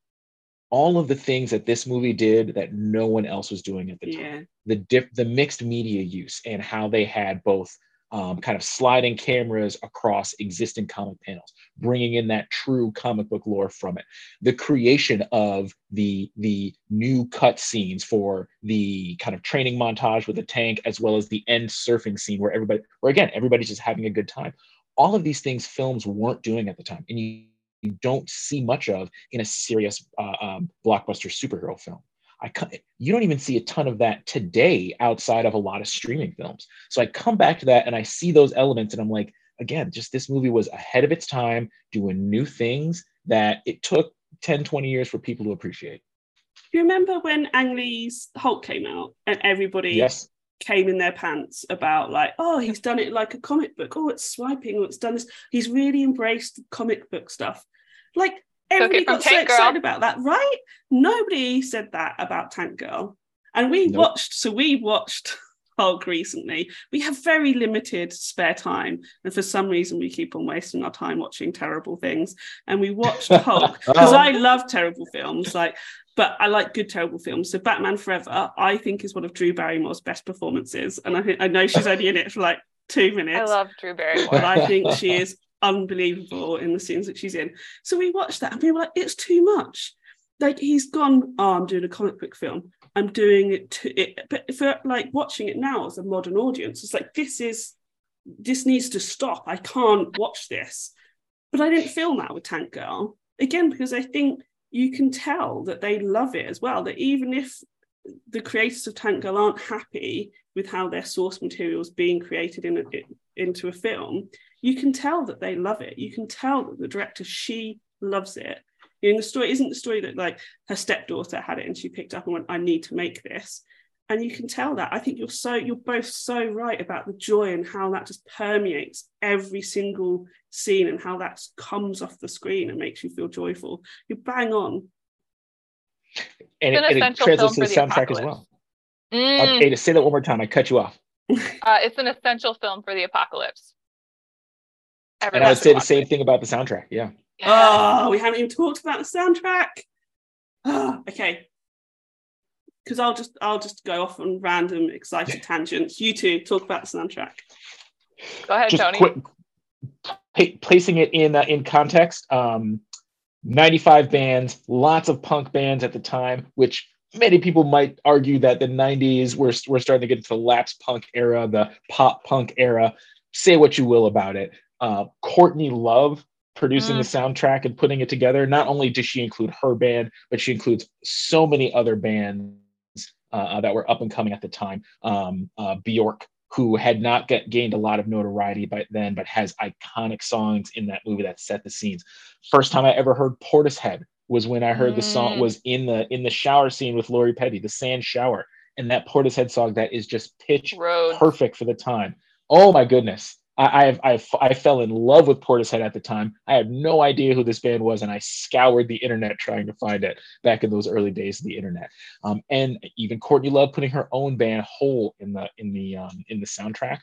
all of the things that this movie did that no one else was doing at the yeah. time. The dip, the mixed media use and how they had both um, kind of sliding cameras across existing comic panels, bringing in that true comic book lore from it. The creation of the the new cut scenes for the kind of training montage with the tank, as well as the end surfing scene where everybody, where again everybody's just having a good time. All of these things films weren't doing at the time, and you you don't see much of in a serious uh, um, blockbuster superhero film. I you don't even see a ton of that today outside of a lot of streaming films. So I come back to that and I see those elements and I'm like, again, just this movie was ahead of its time, doing new things that it took 10, 20 years for people to appreciate. You remember when Ang Lee's Hulk came out and everybody yes. came in their pants about like, oh, he's done it like a comic book. Oh, it's swiping. Oh, it's done this. He's really embraced comic book stuff. Like everybody got so excited about that, right? Nobody said that about Tank Girl. And we nope. watched, so we watched Hulk recently. We have very limited spare time. And for some reason, we keep on wasting our time watching terrible things. And we watched Hulk because I love terrible films. Like, but I like good terrible films. So Batman Forever, I think, is one of Drew Barrymore's best performances. And I, think, I know she's only in it for like two minutes. I love Drew Barrymore. But I think she is unbelievable in the scenes that she's in. So we watched that and we were like, it's too much. Like he's gone, oh, I'm doing a comic book film. I'm doing it, to, it but for like watching it now as a modern audience, it's like this is this needs to stop. I can't watch this. But I didn't feel that with Tank Girl again because I think you can tell that they love it as well. That even if the creators of Tank Girl aren't happy with how their source material is being created in a, into a film, you can tell that they love it. You can tell that the director, she loves it. You know, the story isn't the story that like her stepdaughter had it and she picked up and went, I need to make this. And you can tell that. I think you're so you're both so right about the joy and how that just permeates every single scene and how that comes off the screen and makes you feel joyful. You're bang on. And it, and it translates to the soundtrack as well. Mm. Okay, to say that one more time, I cut you off. uh, it's an essential film for the apocalypse. Everyone and I would say the same it. thing about the soundtrack. Yeah. Oh, we haven't even talked about the soundtrack. Oh, okay. Because I'll just I'll just go off on random excited tangents. You two talk about the soundtrack. Go ahead, just Tony. Quick, p- placing it in uh, in context. Um, 95 bands, lots of punk bands at the time, which many people might argue that the 90s we're, we're starting to get into the lapse punk era, the pop punk era. Say what you will about it. Uh, Courtney Love producing mm. the soundtrack and putting it together. Not only does she include her band, but she includes so many other bands uh, that were up and coming at the time. Um, uh, Bjork, who had not get, gained a lot of notoriety by then, but has iconic songs in that movie that set the scenes. First time I ever heard Portishead was when I heard mm. the song mm. was in the in the shower scene with Lori Petty, the sand shower, and that Portishead song that is just pitch Road. perfect for the time. Oh my goodness. I, I, I, fell in love with Portishead at the time. I had no idea who this band was, and I scoured the internet trying to find it back in those early days of the internet. Um, and even Courtney Love putting her own band Hole in the in the um, in the soundtrack.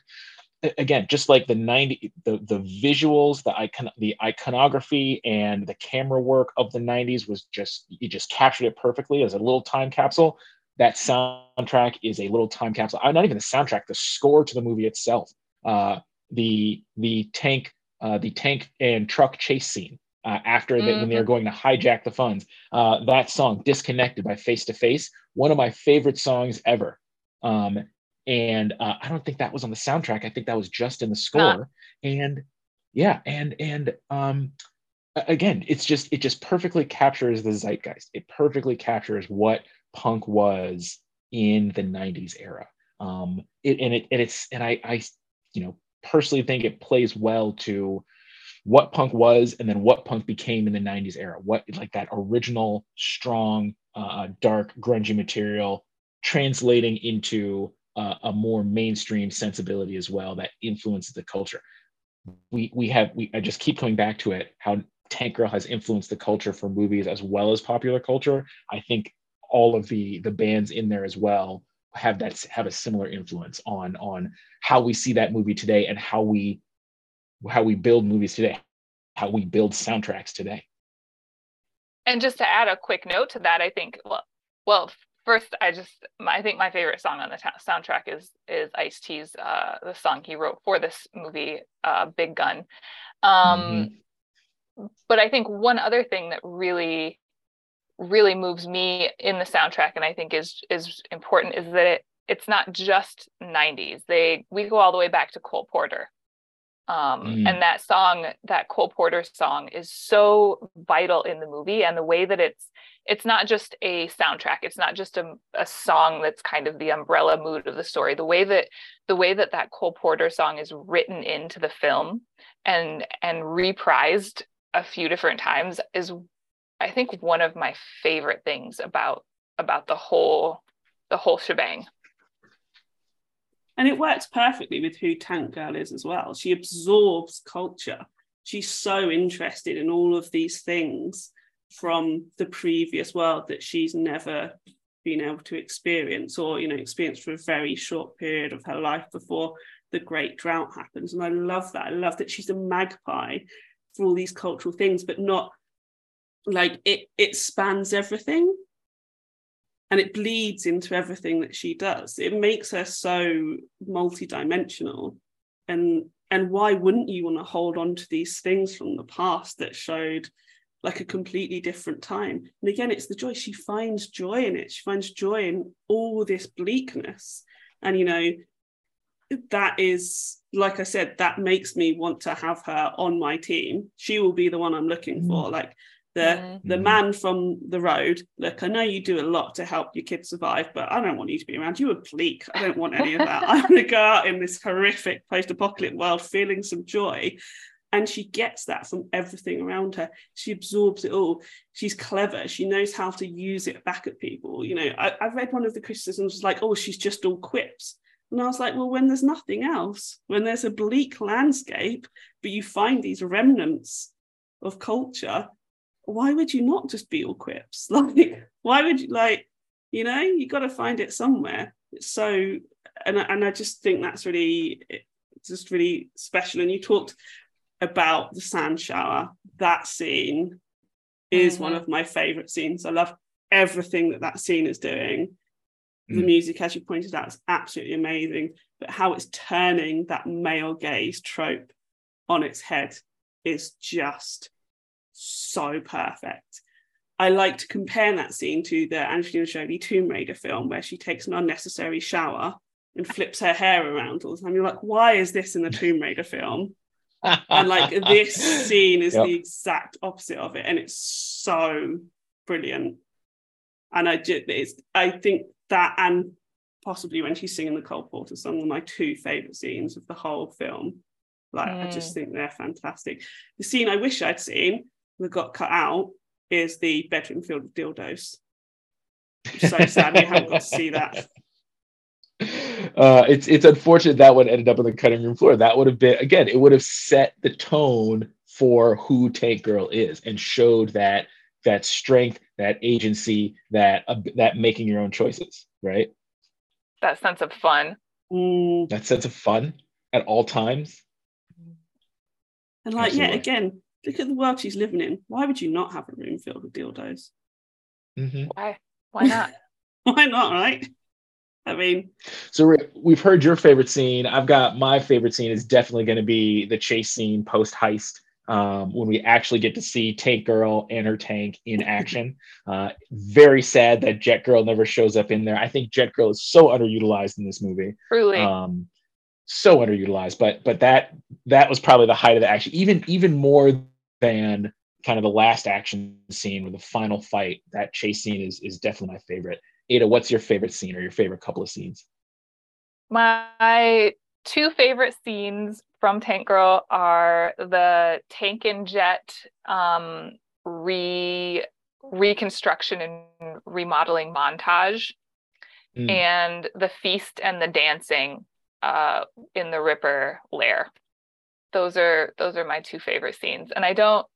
Again, just like the 90 the the visuals, the icon the iconography and the camera work of the 90s was just you just captured it perfectly as a little time capsule. That soundtrack is a little time capsule. Uh, not even the soundtrack, the score to the movie itself. Uh, the the tank uh, the tank and truck chase scene uh, after mm-hmm. when they're going to hijack the funds. Uh, that song, "Disconnected" by Face to Face, one of my favorite songs ever. Um, and uh, I don't think that was on the soundtrack. I think that was just in the score. And yeah, and and um, again, it's just it just perfectly captures the zeitgeist. It perfectly captures what punk was in the '90s era. Um, it, and it and it's and I I you know personally think it plays well to what punk was and then what punk became in the 90s era. What like that original strong uh, dark grungy material translating into uh, a more mainstream sensibility as well that influences the culture. We we have we i just keep coming back to it how tank girl has influenced the culture for movies as well as popular culture. I think all of the the bands in there as well have that have a similar influence on on how we see that movie today and how we how we build movies today how we build soundtracks today and just to add a quick note to that i think well well first i just i think my favorite song on the soundtrack is is ice t's uh the song he wrote for this movie uh big gun um mm-hmm. but i think one other thing that really really moves me in the soundtrack and I think is is important is that it it's not just 90s. They we go all the way back to Cole Porter. Um, mm. and that song, that Cole Porter song is so vital in the movie and the way that it's it's not just a soundtrack, it's not just a, a song that's kind of the umbrella mood of the story. The way that the way that that Cole Porter song is written into the film and and reprised a few different times is I think one of my favorite things about about the whole the whole shebang. And it works perfectly with who Tank Girl is as well. She absorbs culture. She's so interested in all of these things from the previous world that she's never been able to experience or you know experience for a very short period of her life before the great drought happens and i love that i love that she's a magpie for all these cultural things but not like it it spans everything and it bleeds into everything that she does. It makes her so multidimensional. And and why wouldn't you want to hold on to these things from the past that showed like a completely different time? And again it's the joy. She finds joy in it. She finds joy in all this bleakness. And you know that is like i said that makes me want to have her on my team. She will be the one i'm looking mm. for. Like the mm-hmm. the man from the road look i know you do a lot to help your kids survive but i don't want you to be around. You are bleak. I don't want any of that. I want to go out in this horrific post-apocalyptic world feeling some joy. And she gets that from everything around her. She absorbs it all. She's clever. She knows how to use it back at people. You know i, I read one of the criticisms was like oh she's just all quips. And I was like, well, when there's nothing else, when there's a bleak landscape, but you find these remnants of culture, why would you not just be all quips? Like, why would you like, you know, you got to find it somewhere. It's so, and I, and I just think that's really, just really special. And you talked about the sand shower. That scene is mm-hmm. one of my favorite scenes. I love everything that that scene is doing. Mm. The music, as you pointed out, is absolutely amazing. But how it's turning that male gaze trope on its head is just so perfect. I like to compare that scene to the Angelina Jolie Tomb Raider film where she takes an unnecessary shower and flips her hair around all the time. You're like, why is this in the Tomb Raider film? and like this scene is yep. the exact opposite of it, and it's so brilliant. And I just, it's, I think that and possibly when she's singing the Cole Porter song are my two favorite scenes of the whole film. Like mm. I just mm. think they're fantastic. The scene I wish I'd seen that got cut out is the bedroom filled with dildos. so sad we haven't got to see that. Uh, it's it's unfortunate that one ended up on the cutting room floor. That would have been again, it would have set the tone for who Tank Girl is and showed that that strength, that agency, that uh, that making your own choices, right? That sense of fun. Mm. That sense of fun at all times. And like, Absolutely. yeah, again, look at the world she's living in. Why would you not have a room filled with dildos? Mm-hmm. Why? Why not? Why not? Right? I mean, so we've heard your favorite scene. I've got my favorite scene is definitely going to be the chase scene post heist um, when we actually get to see Tank Girl and her tank in action. Uh, very sad that Jet Girl never shows up in there. I think Jet Girl is so underutilized in this movie. Truly. Um, so underutilized, but but that that was probably the height of the action. Even even more than kind of the last action scene with the final fight. That chase scene is is definitely my favorite. Ada, what's your favorite scene or your favorite couple of scenes? My two favorite scenes from Tank Girl are the tank and jet um, re reconstruction and remodeling montage, mm. and the feast and the dancing uh, in the Ripper lair. Those are those are my two favorite scenes, and I don't,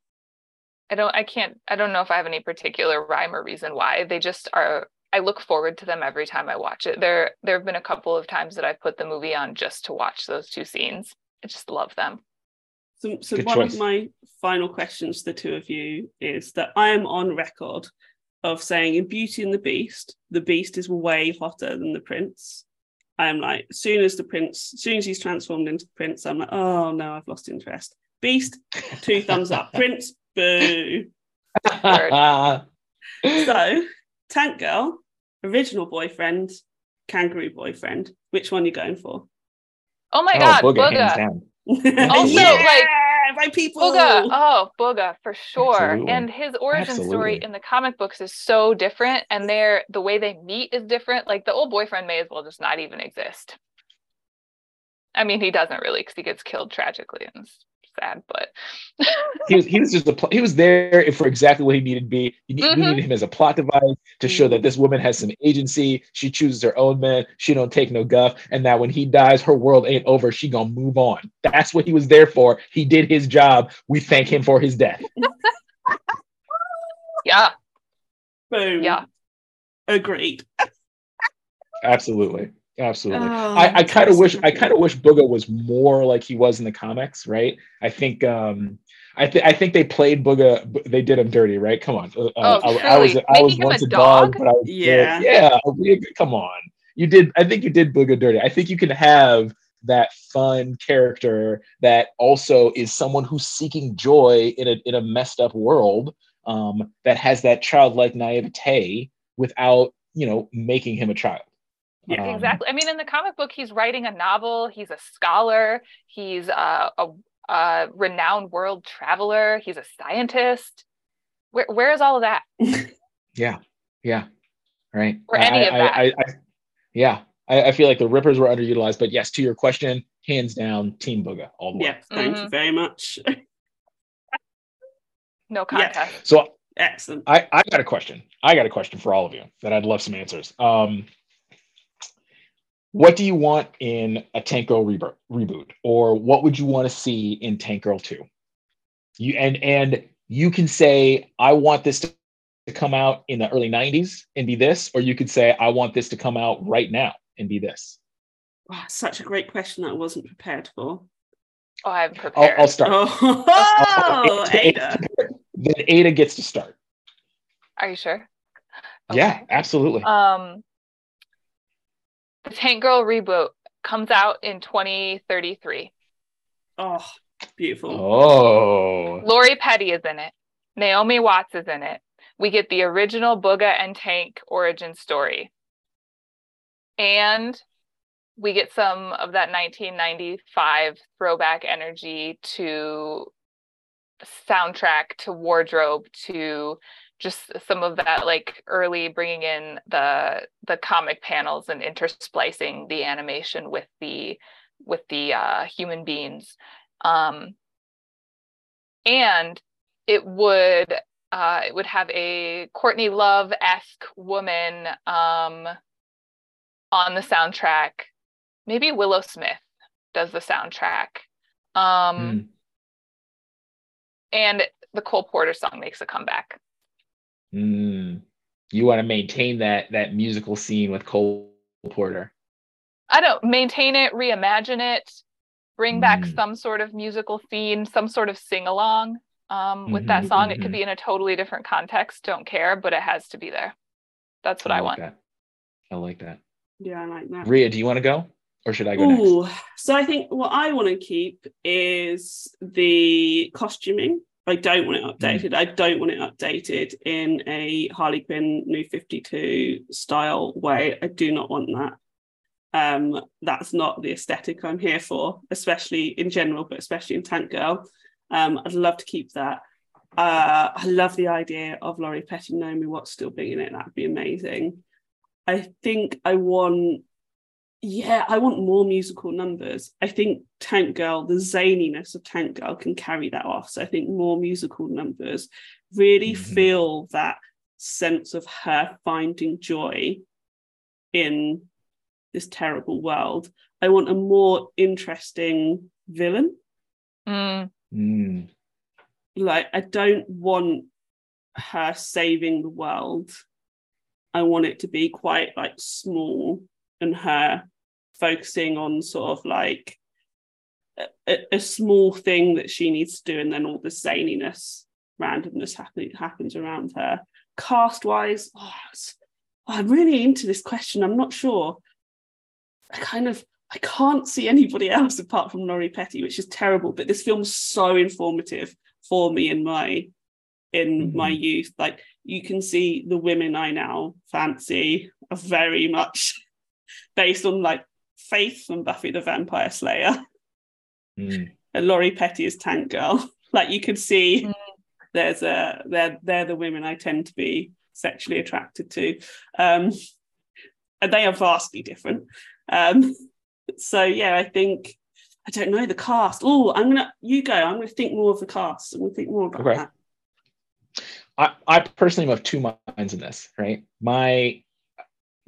I don't, I can't, I don't know if I have any particular rhyme or reason why. They just are I look forward to them every time I watch it. There there have been a couple of times that i've put the movie on just to watch those two scenes. I just love them. So, so one choice. of my final questions to the two of you is that I am on record of saying in Beauty and the Beast, the Beast is way hotter than the Prince. I am like, as soon as the Prince, as soon as he's transformed into the Prince, I'm like, oh no, I've lost interest. Beast, two thumbs up. Prince, boo. so Tank Girl, original boyfriend, kangaroo boyfriend. Which one are you going for? Oh my oh, god, Booga. Booga. also, yeah, like my people. Booga. Oh, Booga for sure. Absolutely. And his origin Absolutely. story in the comic books is so different, and they're the way they meet is different. Like the old boyfriend may as well just not even exist. I mean, he doesn't really because he gets killed tragically and sad, but he was he was just a pl- he was there for exactly what he needed to be. You need, mm-hmm. needed him as a plot device to show that this woman has some agency. She chooses her own man. She don't take no guff, and that when he dies, her world ain't over. She gonna move on. That's what he was there for. He did his job. We thank him for his death. yeah. Boom. Yeah. Agreed. Absolutely. Absolutely. Oh, I, I kind of wish I kind of wish Booga was more like he was in the comics, right? I think um I think I think they played Booga they did him dirty, right? Come on. Uh, oh, I, I, was I was once a dog, dog, but I was yeah. yeah, come on. You did I think you did Booga dirty. I think you can have that fun character that also is someone who's seeking joy in a in a messed up world um, that has that childlike naivete without you know making him a child yeah, um, exactly. I mean, in the comic book, he's writing a novel. He's a scholar. He's a, a, a renowned world traveler. He's a scientist. Where where is all of that? yeah, yeah, right. Or any I, of that? I, I, yeah, I, feel like the Rippers were underutilized, but yes, to your question, hands down, Team Booga all the way. Yeah, thank mm-hmm. you very much. no contest. Yeah. So excellent. I, I got a question. I got a question for all of you that I'd love some answers. Um, what do you want in a Tank Girl rebo- reboot, or what would you want to see in Tank Girl Two? You and and you can say I want this to come out in the early '90s and be this, or you could say I want this to come out right now and be this? Oh, such a great question that I wasn't prepared for. Oh, I'm prepared. I'll, I'll start. Oh, I'll- Ada. Then Ada gets to start. Are you sure? Yeah, absolutely. Um, the Tank Girl reboot comes out in 2033. Oh, beautiful. oh, Lori Petty is in it. Naomi Watts is in it. We get the original Booga and Tank origin story. And we get some of that 1995 throwback energy to soundtrack, to wardrobe, to just some of that like early bringing in the the comic panels and intersplicing the animation with the with the uh, human beings. Um, and it would uh, it would have a Courtney Love esque woman um, on the soundtrack. Maybe Willow Smith does the soundtrack, um, Mm. and the Cole Porter song makes a comeback. Mm. you want to maintain that that musical scene with Cole Porter. I don't maintain it, reimagine it, bring back Mm. some sort of musical theme, some sort of sing along um, with that Mhm, song. It could mhm. be in a totally different context. Don't care, but it has to be there. That's what I, like want. That. I like that. Yeah, I like that. Ria, do you want to go, or should I go next? So I think what I want to keep is the costuming. I don't want it Mm. updated. I don't want it updated in a Harley Quinn New 52 style way. I do not want that. Um, that's not the aesthetic I'm here for, especially in general, but especially in Tank Girl. Um, I'd love to keep that. Uh, I love the idea of Lori Petty Naomi Watts still being in it. That'd be amazing. I think I want yeah, I want more musical numbers. I think Tank Girl, the zaniness of Tank Girl can carry that off. So I think more musical numbers really Mhm. feel that sense of her finding joy in this terrible world. I want a more interesting villain. Mm, Mm. Like, I don't want her saving the world. I want it to be quite like small and her focusing on sort of like a, a small thing that she needs to do, and then all the zaniness, randomness happen, happens around her. Cast wise, oh, I'm really into this question. I'm not sure. I kind of I can't see anybody else apart from Lori Petty, which is terrible. But this film's so informative for me in my in my Mhm. youth. Like you can see the women I now fancy are very much based on like Faith from Buffy the Vampire Slayer Mm. and Lori Petty is Tank Girl. Like you could see Mm. there's a they're they're the women I tend to be sexually attracted to. Um and they are vastly different. Um so yeah, I think I don't know the cast. Oh, I'm gonna you go. I'm gonna think more of the cast. I'm gonna think more about Okay. that. I, I personally am of two minds in this, right? My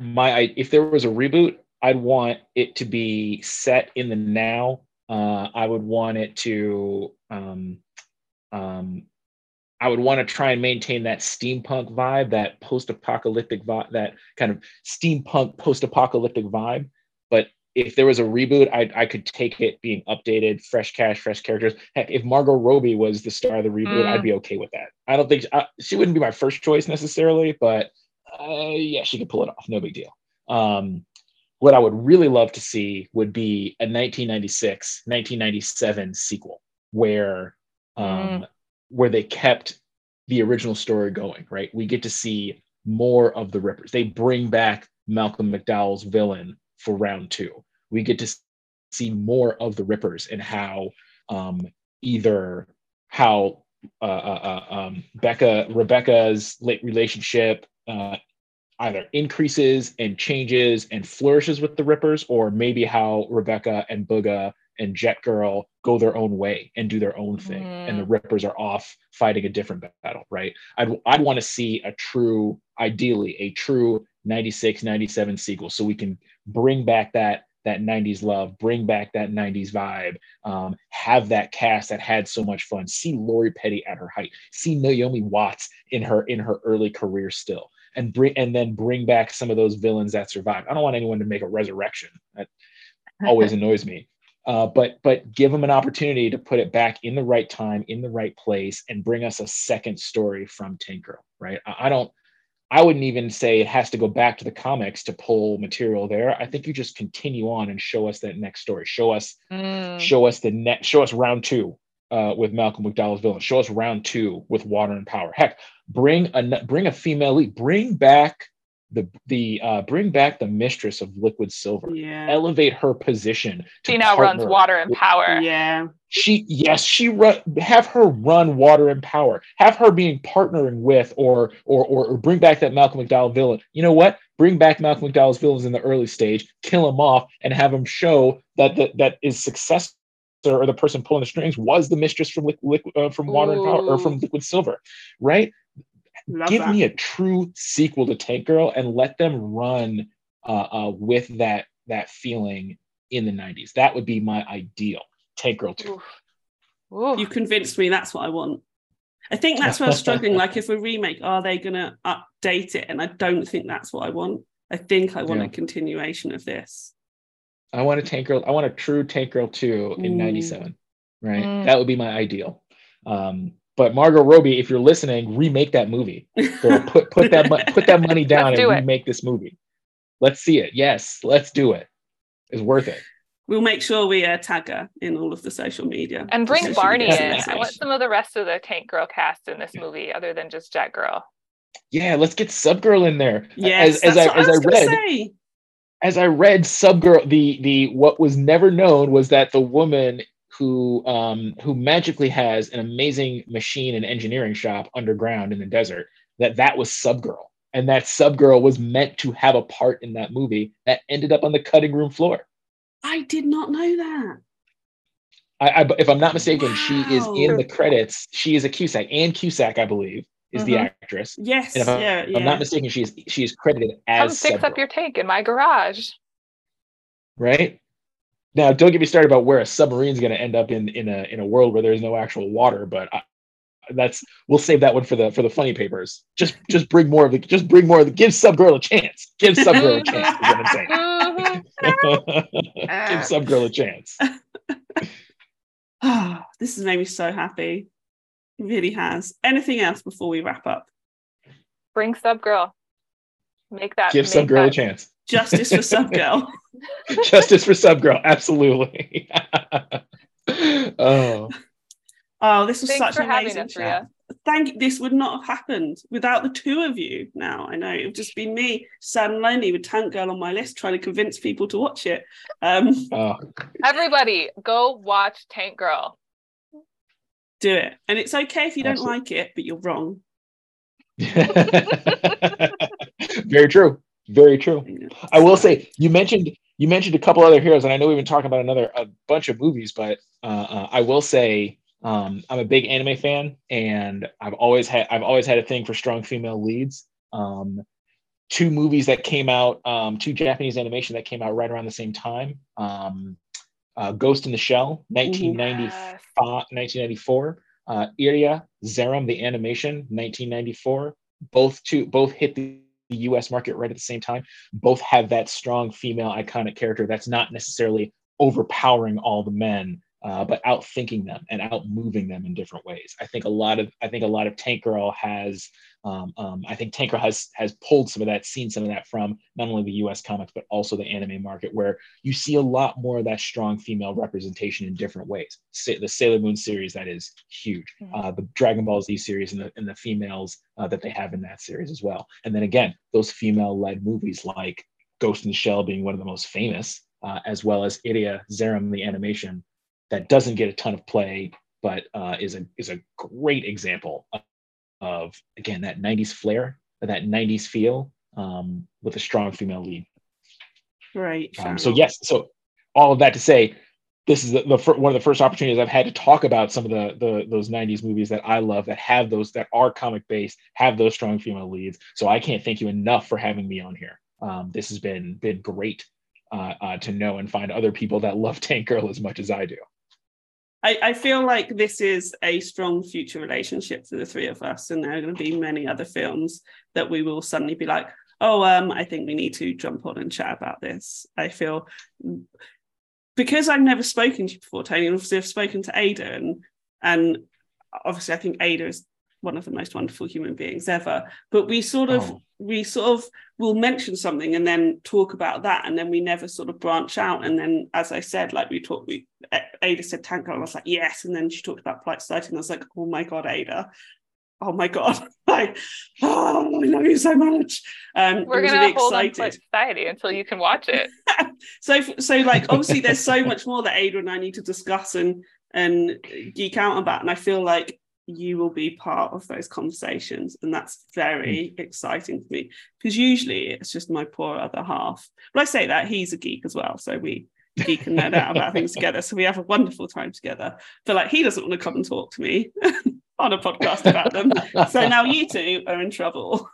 my I- if there was a reboot, I'd want it to be set in the now. Uh, I would want it to um, um, I would want to try and maintain that steampunk vibe, that post-apocalyptic vibe, that kind of steampunk post-apocalyptic vibe. But if there was a reboot, I I could take it being updated, fresh cash, fresh characters. Heck, if Margot Robbie was the star of the reboot, Mm. I'd be okay with that. I don't think I, she wouldn't be my first choice necessarily, but uh, yeah, she could pull it off. No big deal. Um, what I would really love to see would be a 1996, 1997 sequel where um, where they kept the original story going. Right, we get to see more of the Rippers. They bring back Malcolm McDowell's villain for round two. We get to see more of the Rippers and how um, either how uh, uh, uh, um, Becca Rebecca's late relationship uh, either increases and changes and flourishes with the Rippers, or maybe how Rebecca and Booga and Jet Girl go their own way and do their own thing, and the Rippers are off fighting a different battle. Right? I'd I'd want to see a true, ideally, a true 96, 97 sequel, so we can bring back that that 90s love, bring back that 90s vibe, um, have that cast that had so much fun. See Lori Petty at her height, see Naomi Watts in her in her early career still. and bring and then bring back some of those villains that survived. I don't want anyone to make a resurrection. That always annoys me. Uh, but but give them an opportunity to put it back in the right time, in the right place, and bring us a second story from Tinker. Right? I, I don't. I wouldn't even say it has to go back to the comics to pull material there. I think you just continue on and show us that next story. Show us, mm. show us the net. Show us round two uh, with Malcolm McDowell's villain. Show us round two with Water and Power. Heck, bring a bring a female lead. Bring back the the uh, bring back the mistress of liquid silver. Yeah. Elevate her position she now runs water and power. Yeah. She yes she run have her run water and power. Have her being partnering with or or or, or bring back that malcolm mcdowell villain. You know what? Bring back malcolm mcdowell's villains in the early stage kill him off and have him show that that, that is successful or the person pulling the strings was the mistress from liquid uh, from water Ooh. and power or from liquid silver right Love give that. me a true sequel to Tank Girl and let them run uh, uh, with that that feeling in the 90s. That would be my ideal. Tank Girl 2. Oof. Oof. You convinced me that's what I want. I think that's where I'm struggling. like if a remake, are they gonna update it? And I don't think that's what I want. I think I want yeah. a continuation of this. I want a Tank Girl, I want a true Tank Girl 2 in mm. 97. Right. Mm. That would be my ideal. Um, but Margot Robbie, if you're listening, remake that movie. Girl, put put that put that money down and remake this movie. Let's see it. Yes, let's do it. It's worth it. We'll make sure we uh, tag her in all of the social media. And bring Barney in. I want some of the rest of the Tank Girl cast in this movie, other than just Jet Girl. Yeah, let's get Subgirl in there. Yes, as, as I, as I, I read, say. as I read Subgirl, the the what was never known was that the woman who um, who magically has an amazing machine and engineering shop underground in the desert. That that was Subgirl, and that Subgirl was meant to have a part in that movie that ended up on the cutting room floor. I did not know that. I, I if I'm not mistaken, wow. she is in the credits. She is a Cusack, and Cusack, I believe, is the uh-huh. actress. Yes, and if I'm, yeah, yeah. I'm not mistaken, she is she is credited as. Come fix Subgirl. up your tank in my garage. Right. Now, don't get me started about where a submarine is going to end up in in a in a world where there's no actual water, but I, that's we'll save that one for the for the funny papers. Just just bring more of the just bring more of the give sub girl a chance. Give sub girl a chance. Is what I'm saying. Mm-hmm. give Subgirl a chance. oh, this has made me so happy. It really has. Anything else before we wrap up? Bring sub girl. Make that. Give Subgirl that. a chance. Justice for Subgirl. Justice for Subgirl, absolutely. oh. Oh, this was Thanks such an amazing chat. Thank this would not have happened without the two of you. Now I know it would just be me, sad and lonely, with Tank Girl on my list, trying to convince people to watch it. Um, oh. Everybody, go watch Tank Girl. Do it, and it's okay if you don't like it, but you're wrong. Very true. Very true. I will say you mentioned you mentioned a couple other heroes, and I know we've been talking about another a bunch of movies, but uh, uh, I will say um, I'm a big anime fan, and I've always had I've always had a thing for strong female leads. Um, two movies that came out, um, two Japanese animation that came out right around the same time. Um, uh, Ghost in the Shell, 1995, 1994. Uh, Iria Zeiram, the animation, 1994. Both two both hit the the US market right at the same time, both have that strong female iconic character that's not necessarily overpowering all the men, uh, but outthinking them and outmoving them in different ways. I think a lot of I think a lot of Tank Girl has um, um, I think Tank Girl has has pulled some of that, seen some of that from not only the U.S. comics but also the anime market, where you see a lot more of that strong female representation in different ways. Sa- the Sailor Moon series that is huge, mm-hmm. uh, the Dragon Ball Z series, and the and the females uh, that they have in that series as well. And then again, those female-led movies like Ghost in the Shell being one of the most famous, uh, as well as Iria Zeiram, the animation that doesn't get a ton of play, but uh, is a is a great example of again that 90s flair, that 90s feel um, with a strong female lead. Right. Um, so yes, so all of that to say, this is the, the one of the first opportunities I've had to talk about some of the, the those 90s movies that I love that have those that are comic based, have those strong female leads. So I can't thank you enough for having me on here. Um, this has been been great uh, uh, to know and find other people that love Tank Girl as much as I do. I, I feel like this is a strong future relationship for the three of us, and there are going to be many other films that we will suddenly be like, oh, um, I think we need to jump on and chat about this. I feel because I've never spoken to you before, Tony, and obviously I've spoken to Ada, and, and obviously I think Ada is one of the most wonderful human beings ever. But we sort of oh. We sort of will mention something and then talk about that, and then we never sort of branch out. And then, as I said, like we talked, we Ada said tank and I was like yes, and then she talked about polite society, and I was like, oh my god, Ada, oh my god. Like oh i love you so much. Um we're gonna really hold excited. on society until you can watch it. So so like obviously there's so much more that ada and i need to discuss and and geek out about and i feel like you will be part of those conversations and that's very mm. exciting for me because usually it's just my poor other half but i say that he's a geek as well so we geek and nerd out about things together so we have a wonderful time together but like he doesn't want to come and talk to me on a podcast about them. so now you two are in trouble.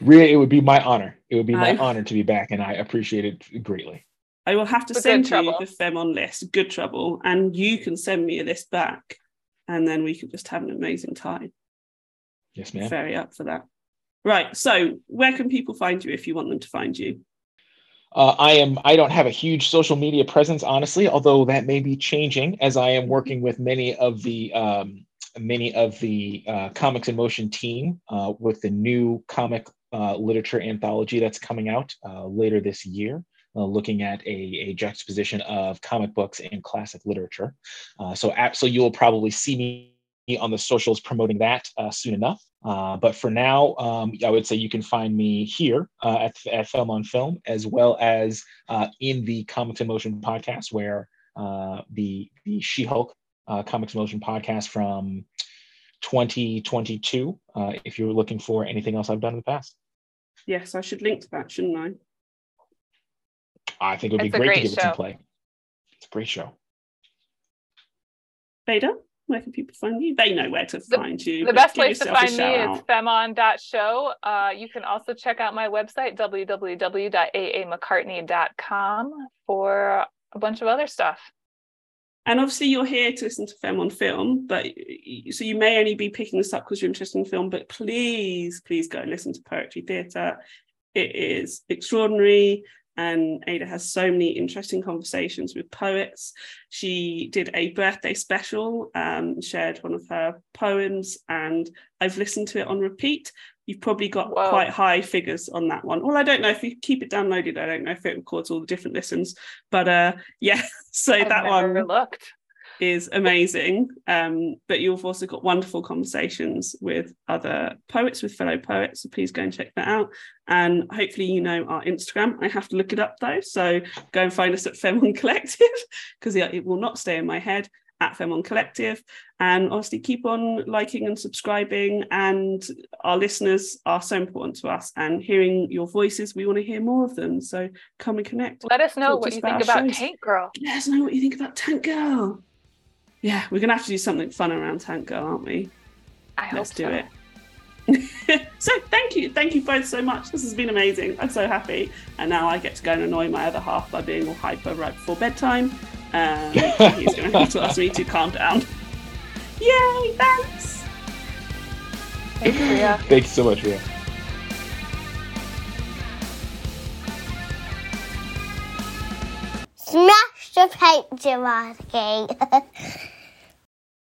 Really, it would be my honor. It would be my honor to be back, and I appreciate it greatly. I will have to send you trouble. the Fem list, good trouble, and you can send me a list back, and then we can just have an amazing time. Yes, ma'am. Very up for that. Right. So, where can people find you if you want them to find you? Uh, I am. I don't have a huge social media presence, honestly, although that may be changing as I am working with many of the um, many of the uh, Comics in Motion team uh, with the new comic uh, literature anthology that's coming out uh, later this year. Uh, looking at a, a, juxtaposition of comic books and classic literature. Uh, so, so you'll probably see me on the socials promoting that soon enough. but for now, um, I would say you can find me here at, at Femme on Film, as well as in the Comics in Motion podcast, where the, the She Hulk uh, Comics Motion podcast from 2022 uh, if you're looking for anything else I've done in the past. Yes, I should link to that, shouldn't I? I think it would be great, great, to give show. it some play. It's a great show. Ada, where can people find you? They know where to find the, you. The best place to find me out. is femon.show. Uh, you can also check out my website, www.aamccartney.com, for a bunch of other stuff and obviously you're here to listen to Femme on Film, but so you may only be picking this up because you're interested in film, but please, please go and listen to Poetry Theatre. It is extraordinary. And Ada has so many interesting conversations with poets. She did a birthday special, um, shared one of her poems, and I've listened to it on repeat. You've probably got Whoa. quite high figures on that one. Well, I don't know if you keep it downloaded. I don't know if it records all the different listens, but uh, yeah. So I've that one looked is amazing. Um, but you've also got wonderful conversations with other poets, with fellow poets. So please go and check that out. And hopefully, you know our Instagram. I have to look it up though. So go and find us at Femon Collective because it will not stay in my head at Femon Collective. And obviously, keep on liking and subscribing. And our listeners are so important to us. And hearing your voices, we want to hear more of them. So come and connect. Let us know what you think about shows. Tank Girl. Let us know what you think about Tank Girl. Yeah, we're gonna have to do something fun around Tank Girl, aren't we? I Let's do so. it. so thank you thank you both so much this has been amazing i'm so happy and now i get to go and annoy my other half by being all hyper right before bedtime um, he's going to have to ask me to calm down yay thanks thanks Ria. thank you so much Ria. Smash the picture marking.